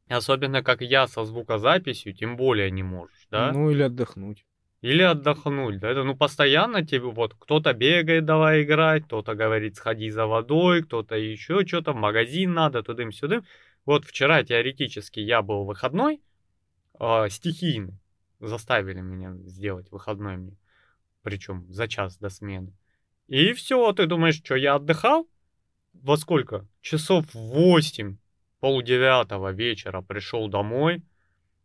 Особенно как я со звукозаписью, тем более не можешь, да?
Ну, или отдохнуть.
Или отдохнуть, да, это ну постоянно тебе вот кто-то бегает, давай играть, кто-то говорит, сходи за водой, кто-то еще что-то, в магазин надо, тудым-сюдым. Вот вчера теоретически я был выходной, э, стихийный, заставили меня сделать выходной мне, причем за час до смены. И все, ты думаешь, что я отдыхал? Во сколько? Часов в 8, полдевятого вечера пришел домой,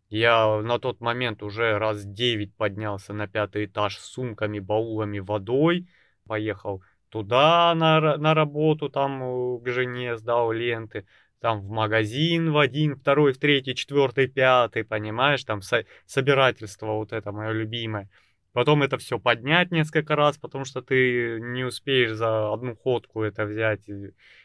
я на тот момент уже раз 9 поднялся на пятый этаж с сумками, баулами, водой. Поехал туда на, на работу, там э, к жене сдал ленты. Там в магазин в один, второй, в третий, четвертый, пятый, понимаешь? Там со- собирательство вот это мое любимое. Потом это все поднять несколько раз, потому что ты не успеешь за одну ходку это взять.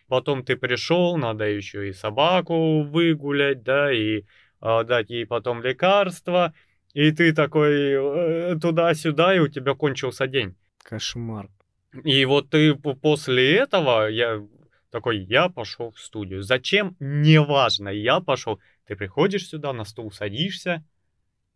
Потом ты пришел, надо еще и собаку выгулять, да, и а, дать ей потом лекарства, и ты такой э, туда-сюда, и у тебя кончился день.
Кошмар.
И вот ты после этого, я такой, я пошел в студию. Зачем? Неважно, я пошел. Ты приходишь сюда, на стул садишься,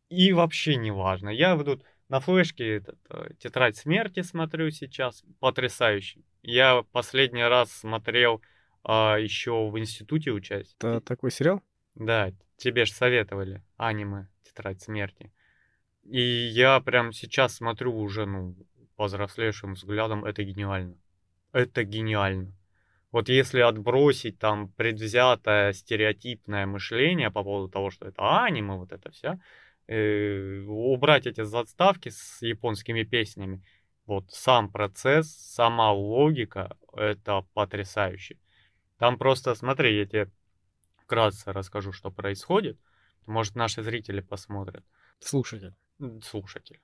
и вообще неважно. Я вот тут на флешке этот, э, тетрадь смерти смотрю сейчас, потрясающий. Я последний раз смотрел а, еще в институте учась.
Это такой сериал?
Да, тебе же советовали аниме «Тетрадь смерти». И я прям сейчас смотрю уже, ну, повзрослевшим взглядом, это гениально. Это гениально. Вот если отбросить там предвзятое стереотипное мышление по поводу того, что это аниме, вот это все, убрать эти заставки с японскими песнями, вот сам процесс, сама логика, это потрясающе. Там просто, смотри, я тебе вкратце расскажу, что происходит. Может, наши зрители посмотрят.
Слушатель.
Слушатель.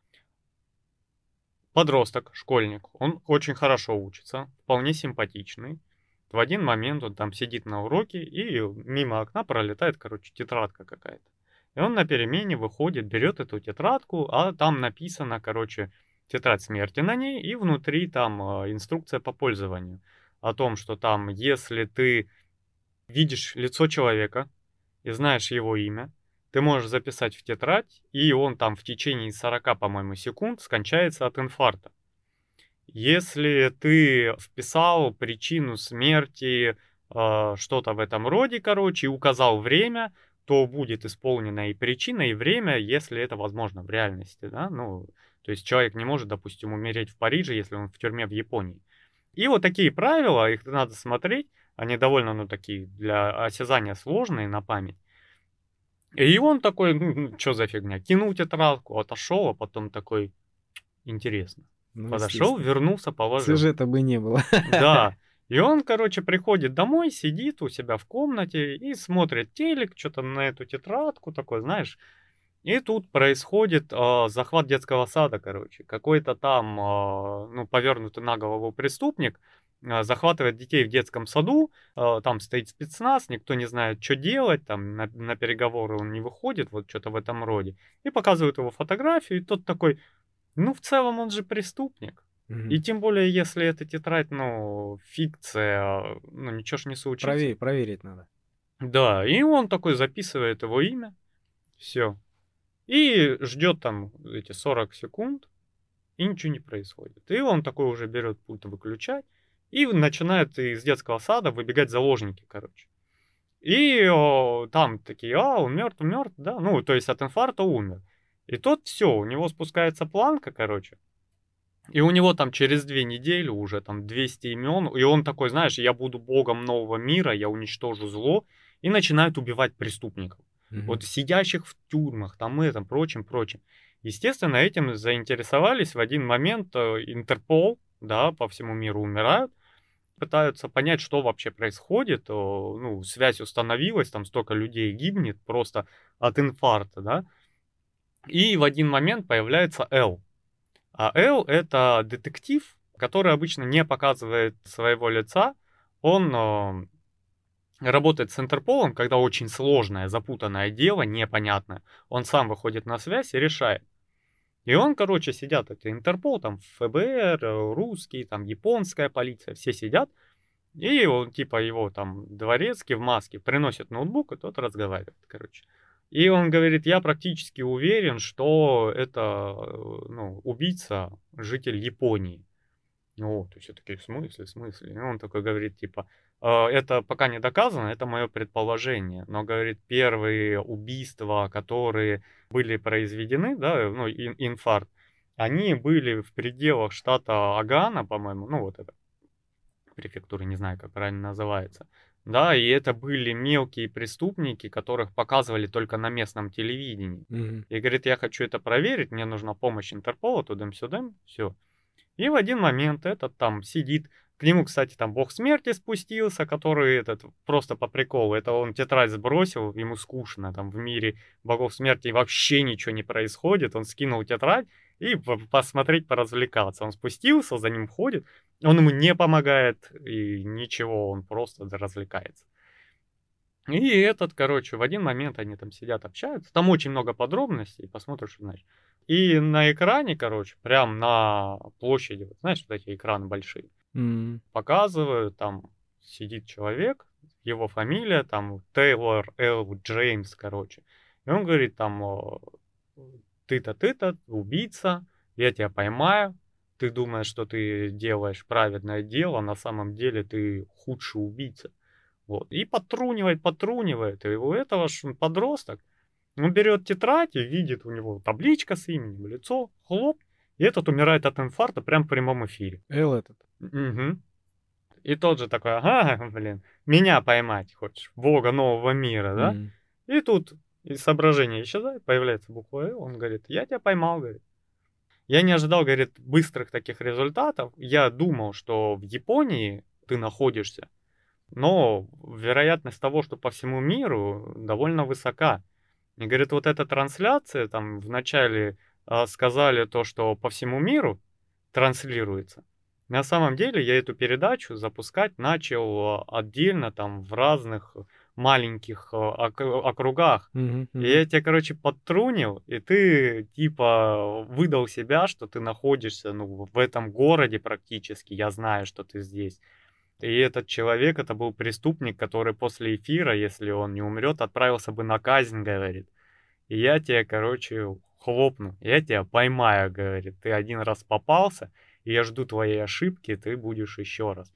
Подросток, школьник, он очень хорошо учится, вполне симпатичный. В один момент он там сидит на уроке, и мимо окна пролетает, короче, тетрадка какая-то. И он на перемене выходит, берет эту тетрадку, а там написано, короче, тетрадь смерти на ней, и внутри там э, инструкция по пользованию. О том, что там, если ты видишь лицо человека и знаешь его имя, ты можешь записать в тетрадь, и он там в течение 40, по-моему, секунд скончается от инфаркта. Если ты вписал причину смерти, э, что-то в этом роде, короче, и указал время, то будет исполнена и причина, и время, если это возможно в реальности, да, ну, то есть человек не может, допустим, умереть в Париже, если он в тюрьме в Японии. И вот такие правила, их надо смотреть, они довольно, ну, такие для осязания сложные на память. И он такой, ну, ну что за фигня, кинул тетрадку, отошел, а потом такой, интересно. Ну, Подошел, вернулся, положил.
Сюжета бы не было.
Да. И он, короче, приходит домой, сидит у себя в комнате и смотрит телек, что-то на эту тетрадку такой, знаешь. И тут происходит э, захват детского сада, короче. Какой-то там, э, ну, повернутый на голову преступник э, захватывает детей в детском саду. Э, там стоит спецназ, никто не знает, что делать. Там на, на переговоры он не выходит, вот что-то в этом роде. И показывают его фотографию, и тот такой, ну, в целом он же преступник. И тем более, если эта тетрадь, ну, фикция, ну, ничего ж не случится.
Проверь, проверить надо.
Да, и он такой записывает его имя, все. И ждет там эти 40 секунд, и ничего не происходит. И он такой уже берет пульт выключать, и начинает из детского сада выбегать заложники, короче. И о, там такие, а, он мертв, мертв, да, ну, то есть от инфаркта умер. И тот все, у него спускается планка, короче, и у него там через две недели уже там 200 имен, и он такой, знаешь, я буду богом нового мира, я уничтожу зло, и начинает убивать преступников. Mm-hmm. Вот сидящих в тюрьмах, там этом, прочим, прочим. Естественно, этим заинтересовались в один момент э, Интерпол, да, по всему миру умирают, пытаются понять, что вообще происходит, ну, связь установилась, там столько людей гибнет просто от инфаркта, да, и в один момент появляется Эл, а Эл — это детектив, который обычно не показывает своего лица. Он э, работает с Интерполом, когда очень сложное, запутанное дело, непонятное. Он сам выходит на связь и решает. И он, короче, сидят, это Интерпол, там ФБР, русский, там японская полиция, все сидят. И он, типа, его там дворецкий в маске приносит ноутбук, и тот разговаривает, короче. И он говорит, я практически уверен, что это ну, убийца, житель Японии. Ну, то есть такие, в смысле, в смысле? И он такой говорит, типа, «А, это пока не доказано, это мое предположение. Но, говорит, первые убийства, которые были произведены, да, ну, инфаркт, они были в пределах штата Агана, по-моему, ну, вот это, префектура, не знаю, как правильно называется. Да, и это были мелкие преступники, которых показывали только на местном телевидении. Mm-hmm. И говорит, я хочу это проверить, мне нужна помощь Интерпола, тудым-сюдым, все. И в один момент этот там сидит, к нему, кстати, там бог смерти спустился, который этот просто по приколу, это он тетрадь сбросил, ему скучно, там в мире богов смерти вообще ничего не происходит, он скинул тетрадь и посмотреть, поразвлекаться. Он спустился, за ним ходит, он ему не помогает и ничего, он просто развлекается. И этот, короче, в один момент они там сидят, общаются. Там очень много подробностей, посмотришь, знаешь. И на экране, короче, прям на площади, вот, знаешь, вот эти экраны большие, mm. показывают, там сидит человек, его фамилия, там Тейлор Эл Джеймс, короче. И он говорит, там, ты-то, ты-то, убийца, я тебя поймаю, ты думаешь, что ты делаешь праведное дело, на самом деле ты худший убийца. Вот. И потрунивает, потрунивает. И у этого ж подросток, он берет тетрадь и видит у него табличка с именем, лицо, хлоп, и этот умирает от инфаркта прямо в прямом эфире.
Эл этот.
Угу. И тот же такой, ага, блин, меня поймать хочешь, бога нового мира, да? Mm. И тут из соображения исчезает, появляется буква Л, он говорит, я тебя поймал, говорит. Я не ожидал, говорит, быстрых таких результатов. Я думал, что в Японии ты находишься, но вероятность того, что по всему миру, довольно высока. И говорит, вот эта трансляция, там вначале э, сказали то, что по всему миру транслируется. На самом деле я эту передачу запускать начал отдельно там в разных маленьких э, ок- округах.
Мгм,
И я тебя, короче, подтрунил, и ты, типа, выдал себя, что ты находишься, ну, в этом городе практически, я знаю, что ты здесь. И этот человек, это был преступник, который после эфира, если он не умрет, отправился бы на казнь, говорит. И я тебя, короче, хлопну, я тебя поймаю, говорит. Ты один раз попался, и я жду твоей ошибки, ты будешь еще раз.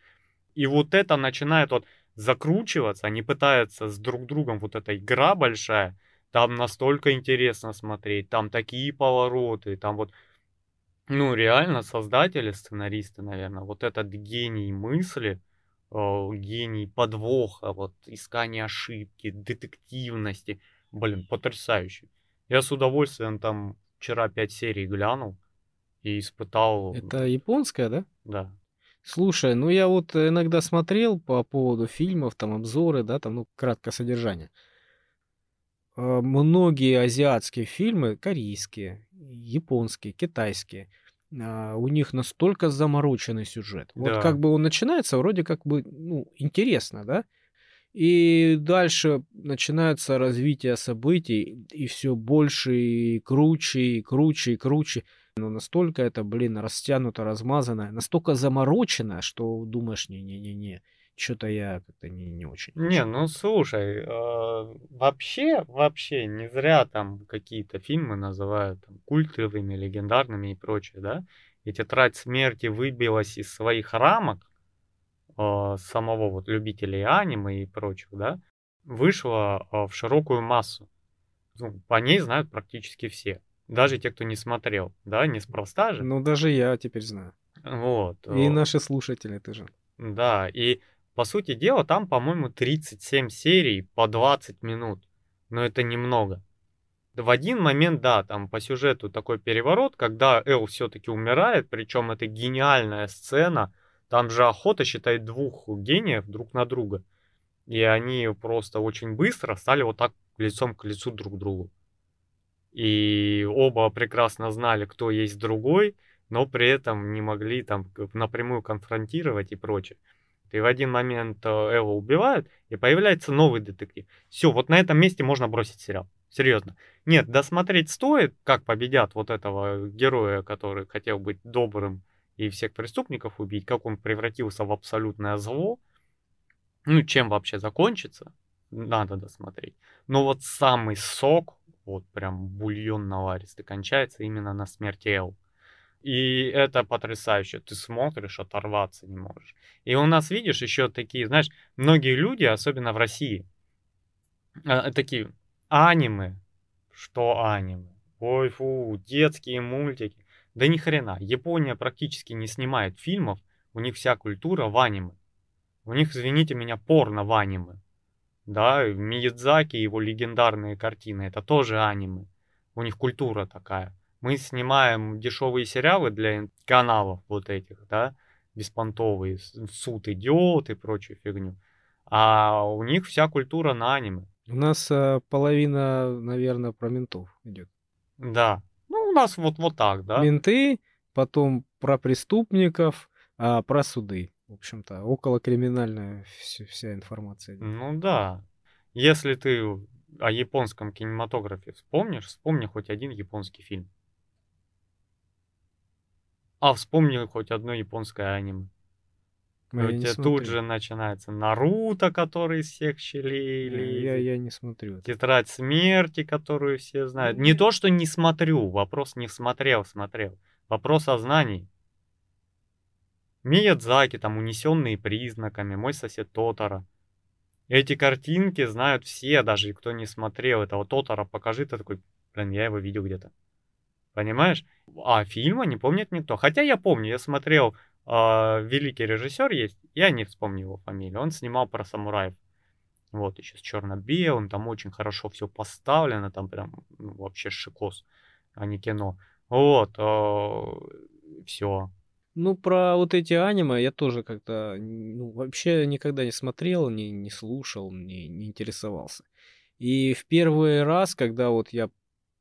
И вот это начинает вот закручиваться, они пытаются с друг другом, вот эта игра большая, там настолько интересно смотреть, там такие повороты, там вот, ну, реально создатели, сценаристы, наверное, вот этот гений мысли, э, гений подвоха, вот искания ошибки, детективности, блин, потрясающий. Я с удовольствием там вчера пять серий глянул и испытал,
Это японская, да?
да,
Слушай, ну я вот иногда смотрел по поводу фильмов, там обзоры, да, там, ну, краткое содержание. А, Многие азиатские фильмы, корейские, японские, китайские, а, у них настолько замороченный сюжет. Вот
Да.
как бы он начинается, вроде как бы, ну, интересно, да? И дальше начинается развитие событий, и все больше, и круче, и круче, и круче. Но настолько это, блин, растянуто, размазано, настолько заморочено, что думаешь, не-не-не-не, что-то я как-то не, не очень.
Не, ну слушай, э, вообще, вообще не зря там какие-то фильмы называют там, культовыми, легендарными и прочее, да? И тетрадь смерти выбилась из своих рамок э, самого вот любителей аниме и прочих, да? Вышла э, в широкую массу. Ну, по ней знают практически все. Даже те, кто не смотрел, да, неспроста же.
Ну, даже я теперь знаю.
Вот.
И
э,
наши слушатели тоже.
да, и по сути дела там, по-моему, 37 серий по 20 минут. Но это немного. В один момент, да, там по сюжету такой переворот, когда Эл все-таки умирает, причем это гениальная сцена. Там же охота считает двух гениев друг на друга. И они просто очень быстро стали вот так лицом к лицу друг к другу. И оба прекрасно знали, кто есть другой, но при этом не могли там напрямую конфронтировать и прочее. И в один момент э, Эва убивают, и появляется новый детектив. Все, вот на этом месте можно бросить сериал. Серьезно. Нет, досмотреть стоит, как победят вот этого героя, который хотел быть добрым и всех преступников убить, как он превратился в абсолютное зло. Ну, чем вообще закончится, надо досмотреть. Но вот самый сок, вот прям бульон наваристый, кончается именно на смерти Эл. И это потрясающе. Ты смотришь, оторваться не можешь. И у нас, видишь, еще такие, знаешь, многие люди, особенно в России, а, такие аниме. Что аниме? Ой, фу, детские мультики. Да ни хрена. Япония практически не снимает фильмов. У них вся культура в аниме. У них, извините меня, порно в аниме. Да, Миядзаки, его легендарные картины, это тоже аниме. У них культура такая. Мы снимаем дешевые сериалы для каналов вот этих, да, беспонтовые, суд идет и прочую фигню. А у них вся культура на аниме.
У нас а, половина, наверное, про ментов идет.
Да. Ну, у нас вот, вот так, да.
Менты, потом про преступников, а про суды. В общем-то, около криминальная вся информация.
Ну да. Если ты о японском кинематографе вспомнишь, вспомни хоть один японский фильм. А вспомни хоть одно японское аниме.
А
И у
я не
тебя тут
смотрю.
же начинается Наруто, который из всех щелей лезет.
Я, я не смотрю.
Тетрадь смерти, которую все знают. Не то, что не смотрю, вопрос не смотрел, смотрел. Вопрос о знании. Миядзаки, там, унесенные признаками, мой сосед Тотара. Эти картинки знают все, даже кто не смотрел этого Тотара, покажи, ты такой, блин, я его видел где-то. Понимаешь? А фильма не помнит никто. Хотя я помню, я смотрел, а, великий режиссер есть, я не вспомню его фамилию, он снимал про самураев. Вот, еще с черно-белым, там очень хорошо все поставлено, там прям ну, вообще шикос, а не кино. Вот, все.
Ну, про вот эти аниме я тоже как-то, ну, вообще никогда не смотрел, не, не слушал, не, не интересовался. И в первый раз, когда вот я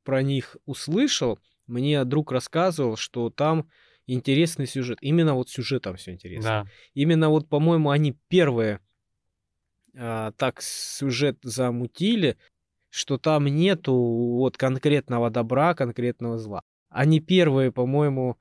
про них услышал, мне друг рассказывал, что там интересный сюжет. Именно вот сюжетом все интересно.
Да.
Именно вот, по-моему, они первые а, так сюжет замутили, что там нету вот конкретного добра, конкретного зла. Они первые, по-моему,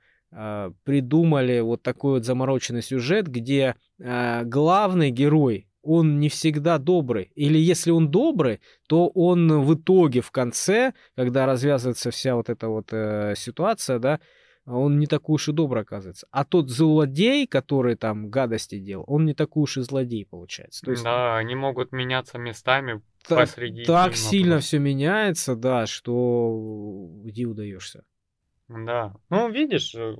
придумали вот такой вот замороченный сюжет, где а, главный герой, он не всегда добрый. Или если он добрый, то он в итоге, в конце, когда развязывается вся вот эта вот э, ситуация, да, он не такой уж и добрый оказывается. А тот злодей, который там гадости делал, он не такой уж и злодей получается.
То есть, да, они могут меняться местами
так, посреди Так сильно все меняется, да, что где удаешься.
Да. Ну, видишь, э,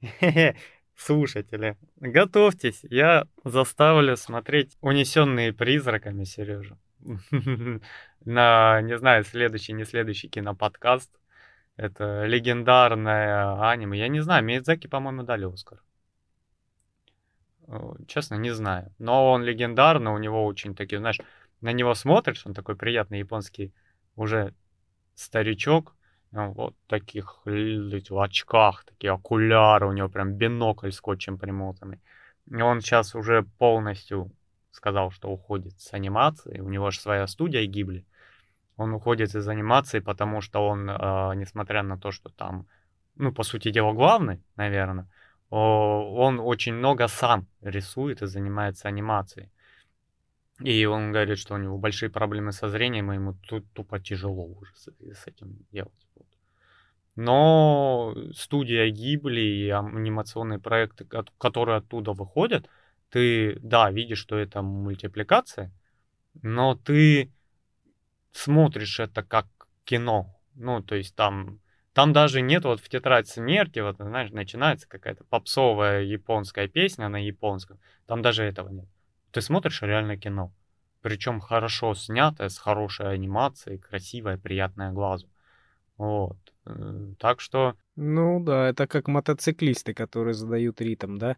слушатели, готовьтесь, я заставлю смотреть «Унесенные призраками» Сережу. На, не знаю, следующий, не следующий киноподкаст. Это легендарное аниме. Я не знаю, Миядзаки, по-моему, дали Оскар. Честно, не знаю. Но он легендарный, у него очень такие, знаешь, на него смотришь, он такой приятный японский уже старичок, ну, вот таких в очках, такие окуляры, у него прям бинокль скотчем примотанный. И он сейчас уже полностью сказал, что уходит с анимации. У него же своя студия Гибли он уходит из анимации, потому что он, э, несмотря на то, что там, ну, по сути дела, главный, наверное, он очень много сам рисует и занимается анимацией. И он говорит, что у него большие проблемы со зрением, и ему тут тупо тяжело уже с, с этим делать. Но студия Гибли и анимационные проекты, которые оттуда выходят, ты, да, видишь, что это мультипликация, но ты смотришь это как кино. Ну, то есть там, там даже нет вот в тетрадь смерти, вот, знаешь, начинается какая-то попсовая японская песня на японском. Там даже этого нет. Ты смотришь реально кино. Причем хорошо снятое, с хорошей анимацией, красивое, приятное глазу. Вот. Э, так что...
Ну да, это как мотоциклисты, которые задают ритм, да?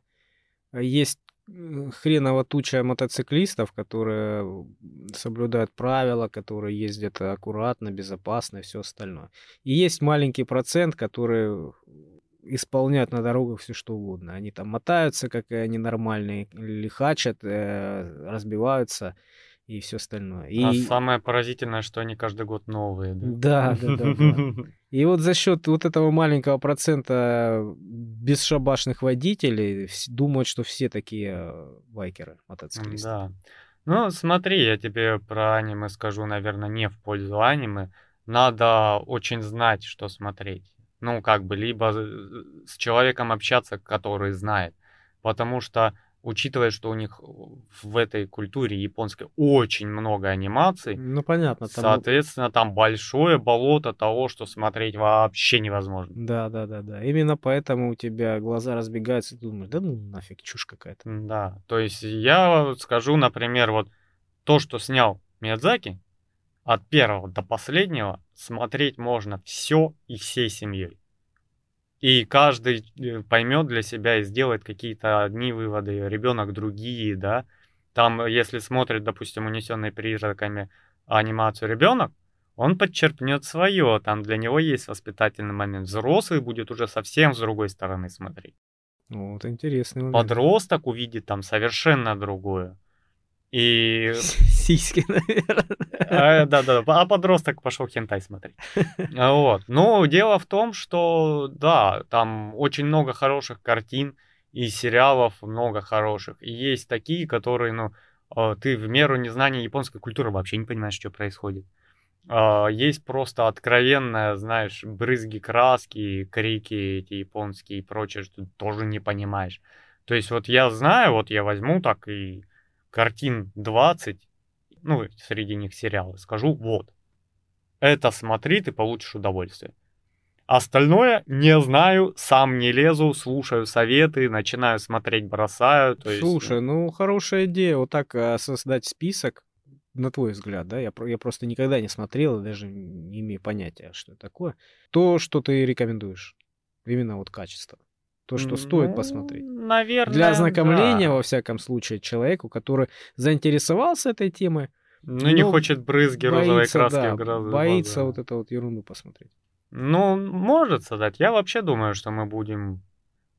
Есть хреново туча мотоциклистов, которые соблюдают правила, которые ездят аккуратно, безопасно и все остальное. И есть маленький процент, которые исполняют на дорогах все что угодно. Они там мотаются, как они нормальные, лихачат, э, разбиваются и все остальное. И...
А самое поразительное, что они каждый год новые. Да,
да, да. да, да. И вот за счет вот этого маленького процента бесшабашных водителей думают, что все такие байкеры, мотоциклисты.
Да. Ну, смотри, я тебе про аниме скажу, наверное, не в пользу аниме. Надо очень знать, что смотреть. Ну, как бы, либо с человеком общаться, который знает. Потому что учитывая, что у них в этой культуре японской очень много анимаций.
Ну, понятно.
Там... Соответственно, там большое болото того, что смотреть вообще невозможно.
Да, да, да, да. Именно поэтому у тебя глаза разбегаются, и ты думаешь, да ну нафиг, чушь какая-то.
Да, то есть я скажу, например, вот то, что снял Миядзаки, от первого до последнего смотреть можно все и всей семьей. И каждый э, поймет для себя и сделает какие-то одни выводы, ребенок другие, да. Там, если смотрит, допустим, унесенный призраками анимацию ребенок, он подчерпнет свое, там для него есть воспитательный момент. Взрослый будет уже совсем с другой стороны смотреть.
Вот интересный момент.
Подросток увидит там совершенно другое. И...
Сиськи, наверное.
А, да, да, а подросток пошел хентай смотреть. А вот. Но дело в том, что, да, там очень много хороших картин и сериалов много хороших. И есть такие, которые, ну, а, ты в меру незнания японской культуры вообще не понимаешь, что происходит. Есть просто откровенная, знаешь, брызги краски, крики эти японские и прочее, что ты тоже не понимаешь. То есть вот я знаю, вот я возьму так и картин 20, ну, среди них сериалы, скажу, вот, это смотри, ты получишь удовольствие. Остальное не знаю, сам не лезу, слушаю советы, начинаю смотреть, бросаю. То
Слушай, есть... ну хорошая идея, вот так а, создать список, на твой взгляд, да, я, я просто никогда не смотрел, даже не имею понятия, что это такое. То, что ты рекомендуешь, именно вот качество. То, что стоит ну, посмотреть.
Наверное.
Для ознакомления, да. во всяком случае, человеку, который заинтересовался этой темой.
Ну, не хочет брызги боится, розовой краски да, в
глаза. Боится вот эту вот ерунду посмотреть.
Ну, может создать. Я вообще думаю, что мы будем,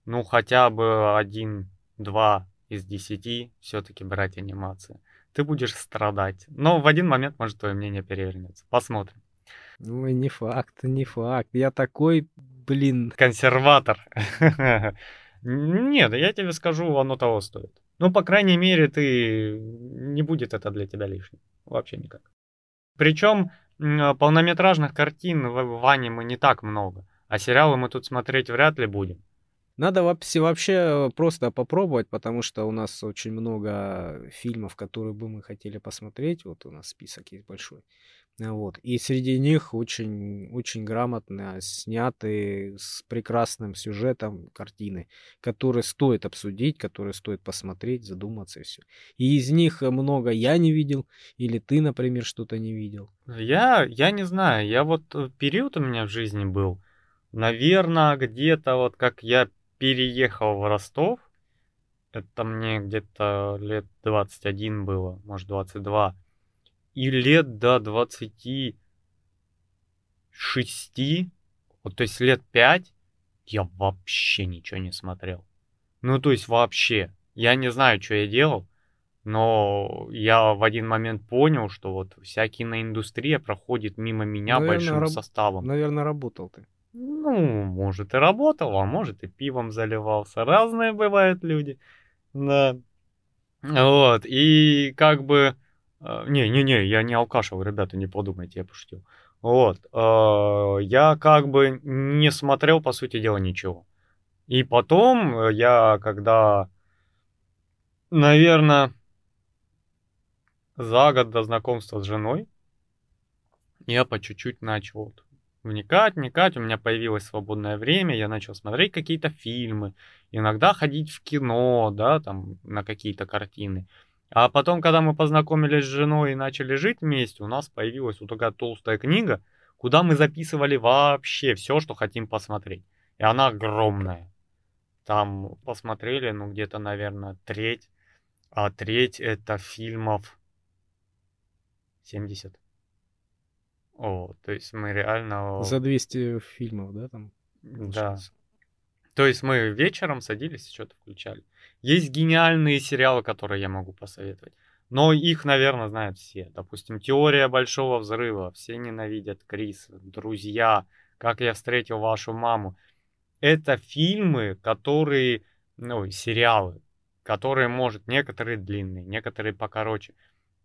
ну, хотя бы один-два из десяти все-таки брать анимации. ты будешь страдать. Но в один момент, может, твое мнение перевернется. Посмотрим.
Ну, не факт, не факт. Я такой, блин...
Консерватор. Нет, я тебе скажу, оно того стоит. Ну, по крайней мере, ты... Не будет это для тебя лишним. Вообще никак. Причем полнометражных картин в, в аниме не так много. А сериалы мы тут смотреть вряд ли будем.
Надо вообще, вообще просто попробовать, потому что у нас очень много фильмов, которые бы мы хотели посмотреть. Вот у нас список есть большой. Вот. И среди них очень, очень грамотно сняты с прекрасным сюжетом картины, которые стоит обсудить, которые стоит посмотреть, задуматься и все. И из них много я не видел, или ты, например, что-то не видел.
Я, я не знаю, я вот э, период у меня в жизни был, наверное, где-то вот как я переехал в Ростов, это мне где-то лет 21 было, может 22 и лет до 26, вот, то есть лет 5, я вообще ничего не смотрел. Ну, то есть вообще. Я не знаю, что я делал, но я в один момент понял, что вот вся киноиндустрия проходит мимо меня наверное, большим раб... составом.
Наверное, работал ты.
Ну, может и работал, а может и пивом заливался. Разные бывают люди. Да. Вот. И как бы не-не-не, а, я не алкашил, ребята, не подумайте, я пошутил. Вот. А, я как бы не смотрел, по сути дела, ничего. И потом э, я, когда, наверное, за год до знакомства с женой, я по чуть-чуть начал вот вникать, вникать, у меня появилось свободное время, я начал смотреть какие-то фильмы, иногда ходить в кино, да, там, на какие-то картины. А потом, когда мы познакомились с женой и начали жить вместе, у нас появилась вот такая толстая книга, куда мы записывали вообще все, что хотим посмотреть. И она огромная. Там посмотрели, ну, где-то, наверное, треть. А треть это фильмов 70. О, то есть мы реально...
За 200 фильмов, да, там?
Да. То есть мы вечером садились и что-то включали. Есть гениальные сериалы, которые я могу посоветовать. Но их, наверное, знают все. Допустим, «Теория большого взрыва», «Все ненавидят Криса», «Друзья», «Как я встретил вашу маму». Это фильмы, которые, ну, сериалы, которые, может, некоторые длинные, некоторые покороче.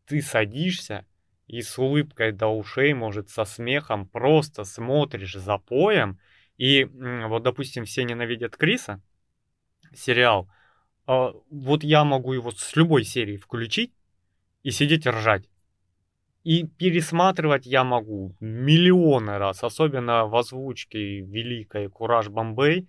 Ты садишься и с улыбкой до ушей, может, со смехом просто смотришь за поем. И вот, допустим, «Все ненавидят Криса», сериал – а, вот я могу его с любой серии включить и сидеть ржать. И пересматривать я могу миллионы раз, особенно в озвучке великой Кураж Бомбей.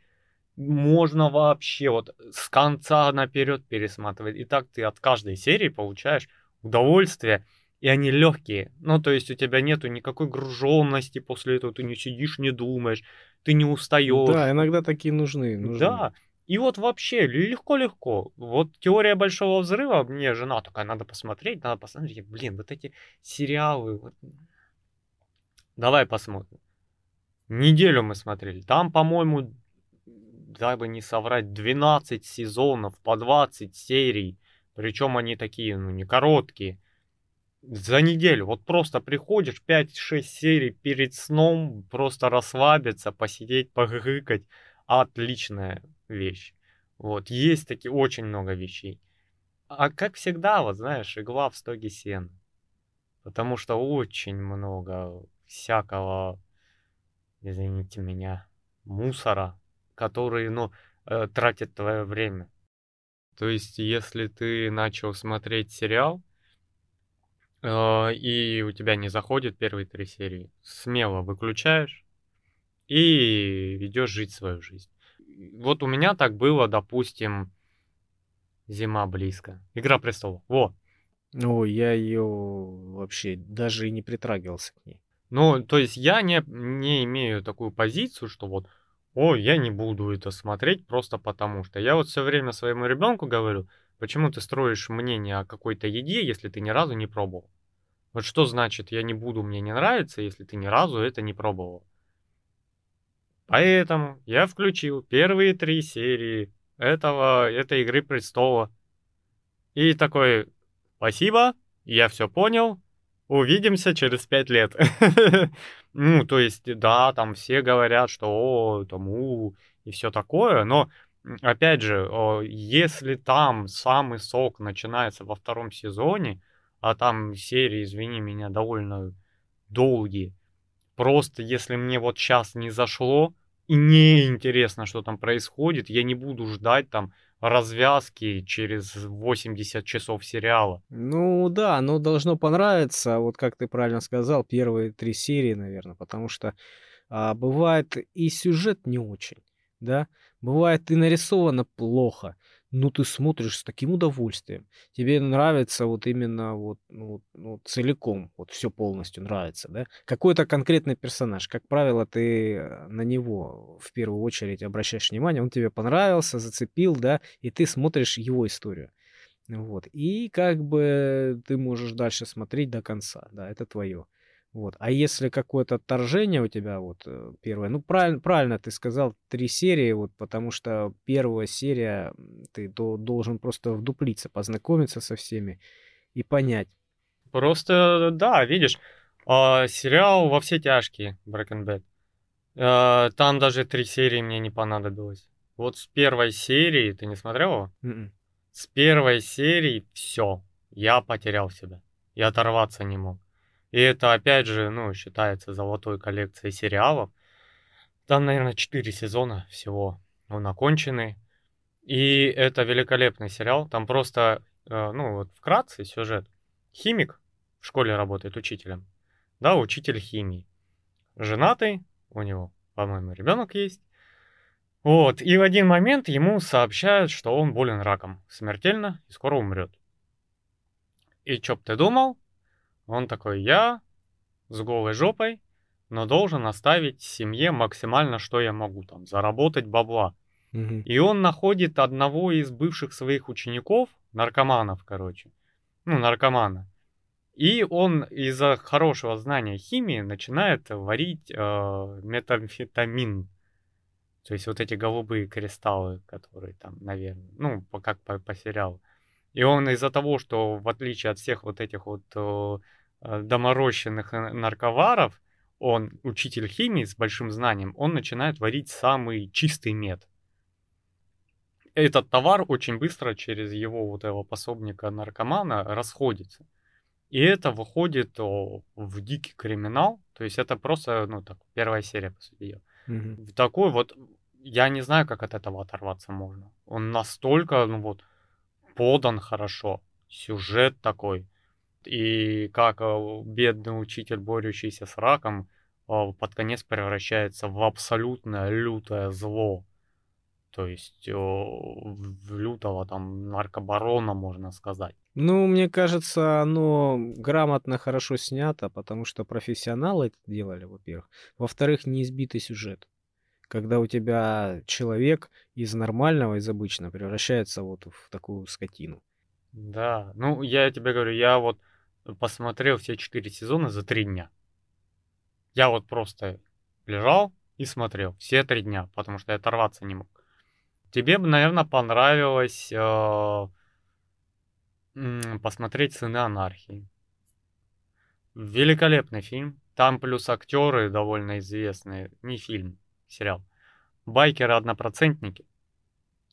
Можно вообще вот с конца наперед пересматривать. И так ты от каждой серии получаешь удовольствие, и они легкие. Ну, то есть у тебя нету никакой груженности после этого, ты не сидишь, не думаешь, ты не устаешь.
Да, иногда такие нужны. нужны.
Да, и вот вообще легко-легко. Вот теория большого взрыва, мне жена такая, надо посмотреть, надо посмотреть. Блин, вот эти сериалы. Вот... Давай посмотрим. Неделю мы смотрели. Там, по-моему, дай бы не соврать, 12 сезонов по 20 серий. Причем они такие, ну, не короткие. За неделю. Вот просто приходишь, 5-6 серий перед сном, просто расслабиться, посидеть, погыкать. Отличная вещь. Вот, есть такие очень много вещей. А как всегда, вот знаешь, игла в стоге сена. Потому что очень много всякого, извините меня, мусора, который, ну, э, тратит твое время. То есть, если ты начал смотреть сериал, э, и у тебя не заходит первые три серии, смело выключаешь и идешь жить свою жизнь вот у меня так было, допустим, зима близко. Игра престолов. Во.
Ну, я ее вообще даже и не притрагивался к ней.
Ну, то есть я не, не имею такую позицию, что вот, о, я не буду это смотреть просто потому что. Я вот все время своему ребенку говорю, почему ты строишь мнение о какой-то еде, если ты ни разу не пробовал? Вот что значит я не буду, мне не нравится, если ты ни разу это не пробовал? Поэтому я включил первые три серии этого, этой Игры Престола. И такой, спасибо, Я все понял, увидимся через пять лет. Ну, то есть, да, там все говорят, что о, тому и все такое, но опять же, если там самый сок начинается во втором сезоне, а там серии, извини меня, довольно долгие, просто если мне вот сейчас не зашло и не интересно, что там происходит, я не буду ждать там развязки через 80 часов сериала.
Ну да, оно должно понравиться, вот как ты правильно сказал, первые три серии, наверное, потому что а, бывает и сюжет не очень, да, бывает и нарисовано плохо, ну, ты смотришь с таким удовольствием. Тебе нравится вот именно вот, ну, ну, целиком, вот все полностью нравится, да? Какой-то конкретный персонаж. Как правило, ты э, на него в первую очередь обращаешь внимание, он тебе понравился, зацепил, да, и ты смотришь его историю. Вот. И как бы ты можешь дальше смотреть до конца, да, это твое. Вот. А если какое-то отторжение у тебя, вот э, первое, ну правильно, правильно ты сказал, три серии, вот, потому что первая серия, ты до, должен просто вдуплиться, познакомиться со всеми и понять.
Просто, да, видишь, э, сериал «Во все тяжкие» Breaking Bad, э, там даже три серии мне не понадобилось. Вот с первой серии, ты не смотрел его? Mm-mm. М-м. С первой серии все, я потерял себя, я оторваться не мог. И это, опять же, ну, считается золотой коллекцией сериалов. Там, наверное, 4 сезона всего. Он оконченный. И это великолепный сериал. Там просто, э, ну, вот вкратце сюжет. Химик в школе работает учителем. Да, учитель химии. Женатый, у него, по-моему, ребенок есть. Вот, и в один момент ему сообщают, что он болен раком, смертельно и скоро умрет. И чё б ты думал? Он такой, я с голой жопой, но должен оставить семье максимально, что я могу, там, заработать бабла. Угу. И он находит одного из бывших своих учеников, наркоманов, короче, ну, наркомана. И он из-за хорошего знания химии начинает варить э, метамфетамин. То есть вот эти голубые кристаллы, которые там, наверное, ну, как по, по сериалу. И он из-за того, что в отличие от всех вот этих вот э, Э, доморощенных нарковаров, он, учитель химии с большим знанием, он начинает варить самый чистый мед. Этот товар очень быстро через его вот этого пособника наркомана расходится. И это выходит о, в дикий криминал. То есть это просто, ну так, первая серия, по сути дела. Угу. Такой вот, я не знаю, как от этого оторваться можно. Он настолько, ну вот, подан хорошо. Сюжет такой и как э, бедный учитель, борющийся с раком, э, под конец превращается в абсолютное лютое зло. То есть э, в лютого там наркобарона, можно сказать.
Ну, мне кажется, оно грамотно, хорошо снято, потому что профессионалы это делали, во-первых. Во-вторых, не избитый сюжет. Когда у тебя человек из нормального, из обычного превращается вот в такую скотину.
Да, ну я тебе говорю, я вот посмотрел все четыре сезона за три дня. Я вот просто лежал и смотрел все три дня, потому что я оторваться не мог. Тебе бы, наверное, понравилось э, посмотреть «Сыны анархии». Великолепный фильм. Там плюс актеры довольно известные. Не фильм, сериал. Байкеры-однопроцентники,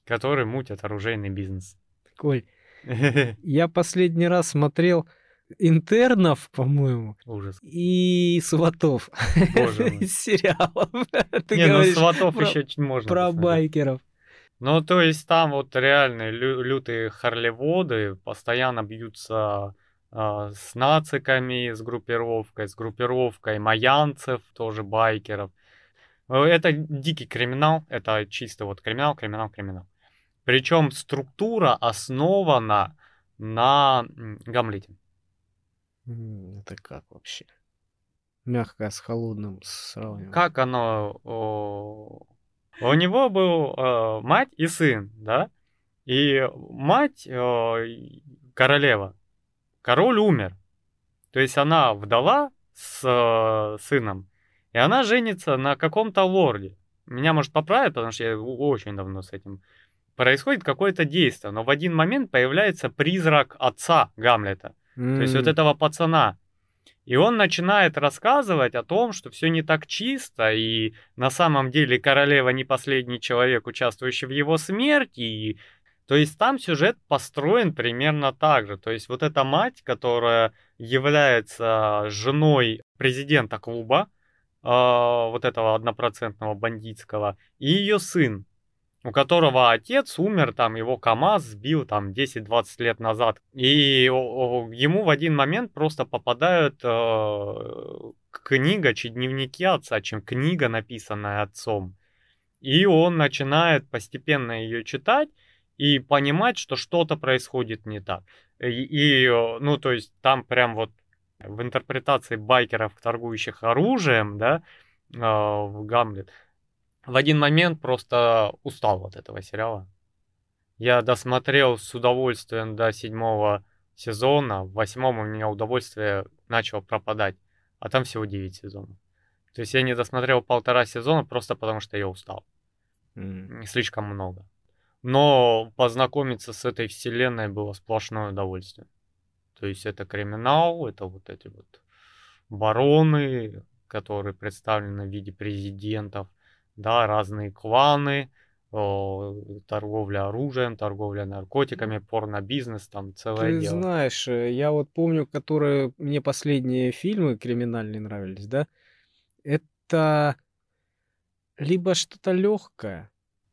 которые мутят оружейный бизнес.
Коль, я последний раз смотрел интернов, по-моему.
Ужас.
И сватов. Из сериалов.
Ты Не, ну сватов еще чуть можно.
Про байкеров.
Ну, то есть там вот реально лю- лютые харлеводы постоянно бьются э, с нациками, с группировкой, с группировкой маянцев, тоже байкеров. Э, это дикий криминал, это чисто вот криминал, криминал, криминал. Причем структура основана на Гамлете.
Это как вообще? Мягкое с холодным сравнивать.
Как оно? У него был э, мать и сын, да? И мать э, королева. Король умер. То есть она вдала с э, сыном, и она женится на каком-то лорде. Меня, может, поправить, потому что я очень давно с этим происходит какое-то действие, но в один момент появляется призрак отца Гамлета. Mm. То есть вот этого пацана. И он начинает рассказывать о том, что все не так чисто, и на самом деле королева не последний человек, участвующий в его смерти. И... То есть там сюжет построен примерно так же. То есть вот эта мать, которая является женой президента клуба, э, вот этого однопроцентного бандитского, и ее сын, у которого отец умер, там его КАМАЗ сбил там 10-20 лет назад. И ему в один момент просто попадают э, книга, чи дневники отца, чем книга, написанная отцом. И он начинает постепенно ее читать и понимать, что что-то происходит не так. И, и ну, то есть там прям вот в интерпретации байкеров, торгующих оружием, да, э, в Гамлет, в один момент просто устал от этого сериала. Я досмотрел с удовольствием до седьмого сезона, в восьмом у меня удовольствие начало пропадать, а там всего девять сезонов. То есть я не досмотрел полтора сезона просто потому, что я устал. Mm. Слишком много. Но познакомиться с этой вселенной было сплошное удовольствие. То есть это криминал, это вот эти вот бароны, которые представлены в виде президентов, да, разные кланы, торговля оружием, торговля наркотиками, порно-бизнес, там целое
Ты
дело.
знаешь, э, я вот помню, которые мне последние фильмы криминальные нравились, да? Это либо что-то легкое.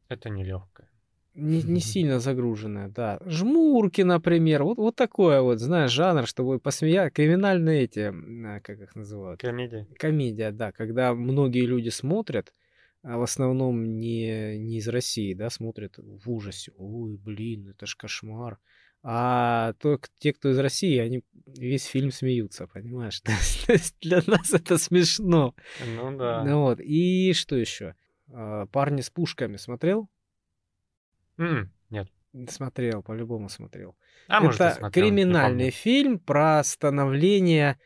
Это не легкое.
Не, не сильно загруженное, да. Жмурки, например. Вот, вот такое вот, знаешь, жанр, чтобы посмеять. Криминальные эти, а, как их называют?
Комедия.
Комедия, да. Когда многие люди смотрят, а в основном не, не из России, да, смотрят в ужасе. Ой, блин, это ж кошмар. А то, те, кто из России, они весь фильм смеются, понимаешь? То есть для нас это смешно.
Ну да.
Ну, вот. И что еще? А, Парни с пушками смотрел?
Mm, нет.
Смотрел, по-любому смотрел.
А,
это
может, смотрел,
криминальный фильм про становление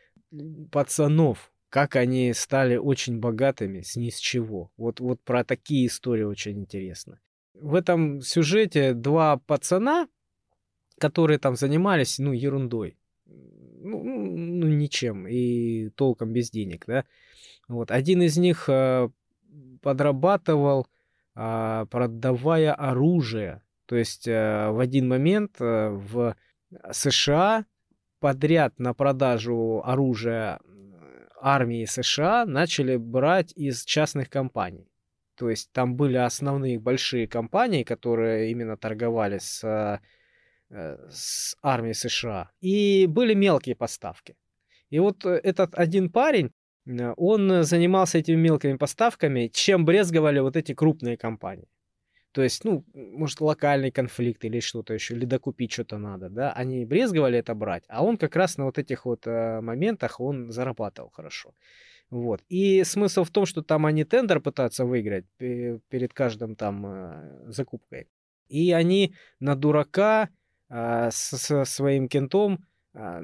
пацанов как они стали очень богатыми с ни с чего. Вот, вот про такие истории очень интересно. В этом сюжете два пацана, которые там занимались, ну, ерундой. Ну, ну ничем. И толком без денег, да. Вот. Один из них э, подрабатывал, э, продавая оружие. То есть э, в один момент э, в США подряд на продажу оружия армии США начали брать из частных компаний. То есть там были основные большие компании, которые именно торговали с, э, с армией США. И были мелкие поставки. И вот э, этот один парень, э, он занимался этими мелкими поставками, чем брезговали вот эти крупные компании. То есть, ну, может, локальный конфликт или что-то еще, или докупить что-то надо, да, они брезговали это брать, а он как раз на вот этих вот э, моментах, он зарабатывал хорошо. Вот. И смысл в том, что там они тендер пытаются выиграть перед каждым там э, закупкой. И они на дурака э, со своим кентом э,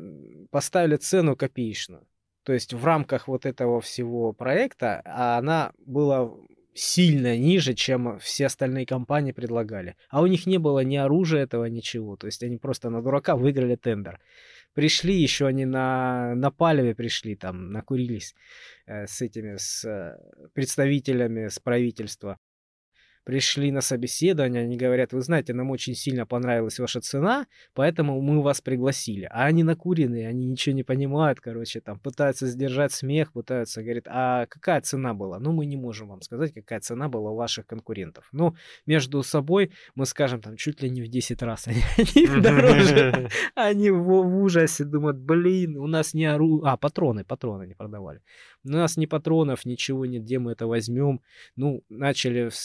поставили цену копеечную. То есть в рамках вот этого всего проекта а она была сильно ниже, чем все остальные компании предлагали. А у них не было ни оружия этого, ничего. То есть они просто на дурака выиграли тендер. Пришли еще они на, на палеве пришли, там, накурились э, с этими, с э, представителями с правительства пришли на собеседование, они говорят, вы знаете, нам очень сильно понравилась ваша цена, поэтому мы вас пригласили. А они накуренные, они ничего не понимают, короче, там пытаются сдержать смех, пытаются, говорят, а какая цена была? Ну, мы не можем вам сказать, какая цена была у ваших конкурентов. Ну, между собой мы скажем, там, чуть ли не в 10 раз они, они дороже. Они в, в ужасе думают, блин, у нас не ору... А, патроны, патроны не продавали. У нас ни патронов, ничего нет, где мы это возьмем. Ну, начали в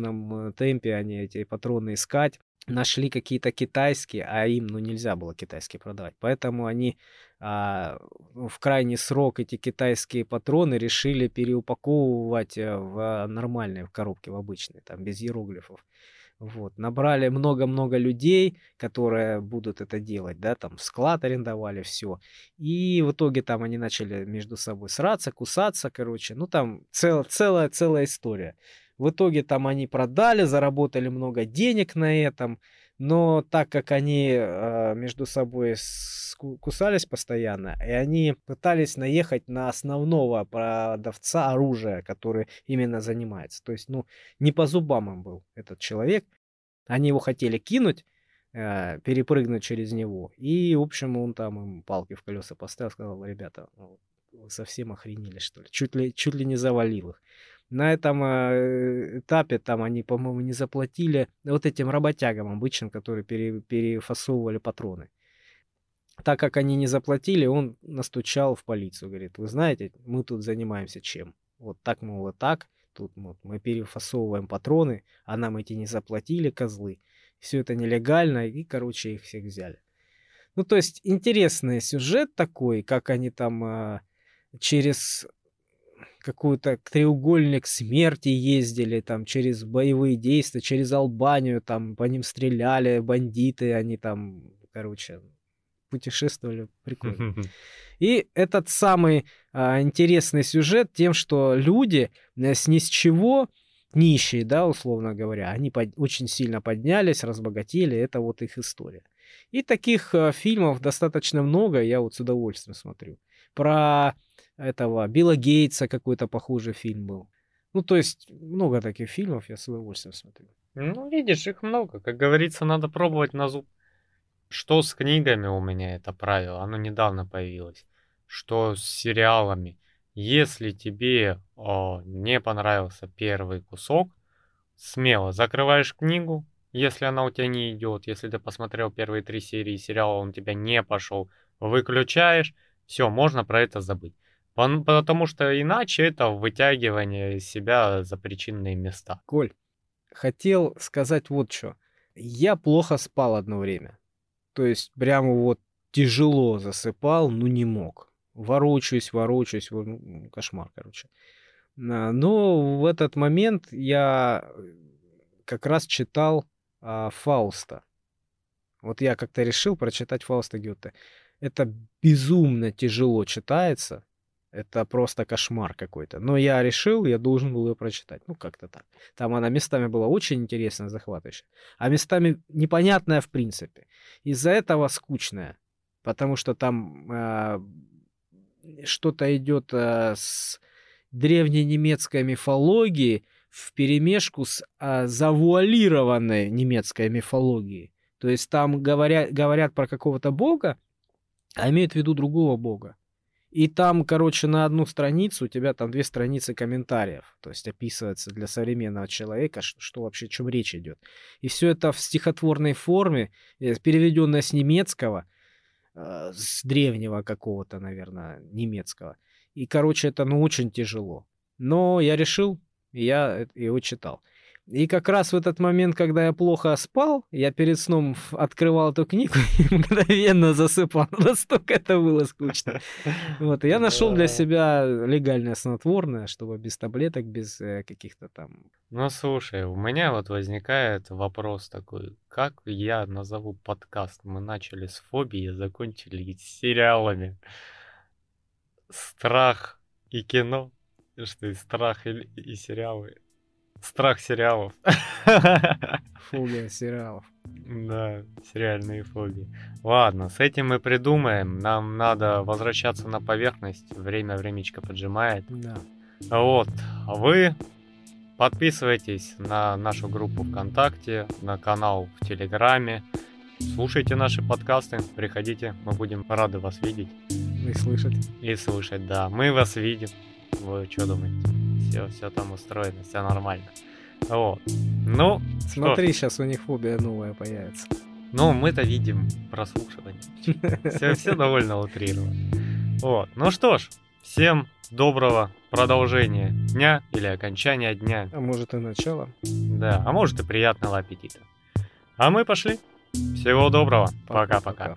спешном э, темпе они эти патроны искать. Нашли какие-то китайские, а им ну, нельзя было китайские продавать. Поэтому они а, в крайний срок эти китайские патроны решили переупаковывать э, в нормальные в коробки, в обычные, там без иероглифов. Вот. Набрали много-много людей, которые будут это делать, да, там склад арендовали, все. И в итоге там они начали между собой сраться, кусаться, короче. Ну, там цел, целая, целая история. В итоге там они продали, заработали много денег на этом. но так как они э, между собой кусались постоянно, и они пытались наехать на основного продавца оружия, который именно занимается. То есть, ну, не по зубам им был этот человек. Они его хотели кинуть, э, перепрыгнуть через него. И, в общем, он там им палки в колеса поставил, сказал, ребята, ну, вы совсем охренели, что ли? Чуть ли, чуть ли не завалил их. На этом э, этапе там они, по-моему, не заплатили вот этим работягам обычным, которые пере, перефасовывали патроны. Так как они не заплатили, он настучал в полицию. Говорит, вы знаете, мы тут занимаемся чем? Вот так, мол, вот так. Тут вот, мы перефасовываем патроны, а нам эти не заплатили, козлы. Все это нелегально, и, короче, их всех взяли. Ну, то есть, интересный сюжет такой, как они там э, через какую-то треугольник смерти ездили, там, через боевые действия, через Албанию, там, по ним стреляли бандиты, они там, короче, путешествовали, прикольно. И этот самый а, интересный сюжет тем, что люди э, с ни с чего, нищие, да, условно говоря, они под, очень сильно поднялись, разбогатели, это вот их история. И таких а, фильмов достаточно много, я вот с удовольствием смотрю. Про этого Билла Гейтса какой-то похожий фильм был. Ну, то есть, много таких фильмов я с удовольствием смотрю.
Ну, видишь, их много. Как говорится, надо пробовать на зуб. Что с книгами у меня это правило, оно недавно появилось. Что с сериалами. Если тебе о, не понравился первый кусок, смело закрываешь книгу, если она у тебя не идет, если ты посмотрел первые три серии сериала, он у тебя не пошел, выключаешь, все, можно про это забыть. Потому что иначе это вытягивание себя за причинные места.
Коль, хотел сказать вот что. Я плохо спал одно время. То есть прямо вот тяжело засыпал, но не мог. Ворочаюсь, ворочаюсь, ну, кошмар, короче. Но в этот момент я как раз читал а, Фауста. Вот я как-то решил прочитать Фауста Гёте. Это безумно тяжело читается. Это просто кошмар какой-то. Но я решил, я должен был ее прочитать. Ну, как-то так. Там она местами была очень интересная, захватывающая. А местами непонятная в принципе. Из-за этого скучная. Потому что там э, что-то идет э, с древней немецкой мифологией в перемешку с э, завуалированной немецкой мифологией. То есть там говорят, говорят про какого-то бога, а имеют в виду другого бога. И там, короче, на одну страницу у тебя там две страницы комментариев. То есть описывается для современного человека, что, что вообще, о чем речь идет. И все это в стихотворной форме, э, переведенное с немецкого, э, с древнего какого-то, наверное, немецкого. И, короче, это, ну, очень тяжело. Но я решил, я его читал. И как раз в этот момент, когда я плохо спал, я перед сном открывал эту книгу и мгновенно засыпал. Настолько это было скучно. Вот, и я нашел для себя легальное снотворное, чтобы без таблеток, без э, каких-то там...
Ну, слушай, у меня вот возникает вопрос такой. Как я назову подкаст? Мы начали с фобии, закончили с сериалами. Страх и кино. Что и страх и, и сериалы. Страх сериалов.
Фобия сериалов.
Да, сериальные фобии. Ладно, с этим мы придумаем. Нам надо возвращаться на поверхность. Время времечко поджимает.
Да.
Вот. А вы подписывайтесь на нашу группу ВКонтакте, на канал в Телеграме. Слушайте наши подкасты, приходите, мы будем рады вас видеть.
И слышать.
И слышать, да. Мы вас видим. Вы что думаете? Все, все там устроено, все нормально. Вот. Ну,
Смотри, что? сейчас у них фобия новая появится.
Ну, мы-то видим прослушивание. Все, все довольно утрировано. Вот. Ну что ж, всем доброго продолжения дня или окончания дня.
А может и начало.
Да, а может и приятного аппетита. А мы пошли. Всего доброго. Пока-пока.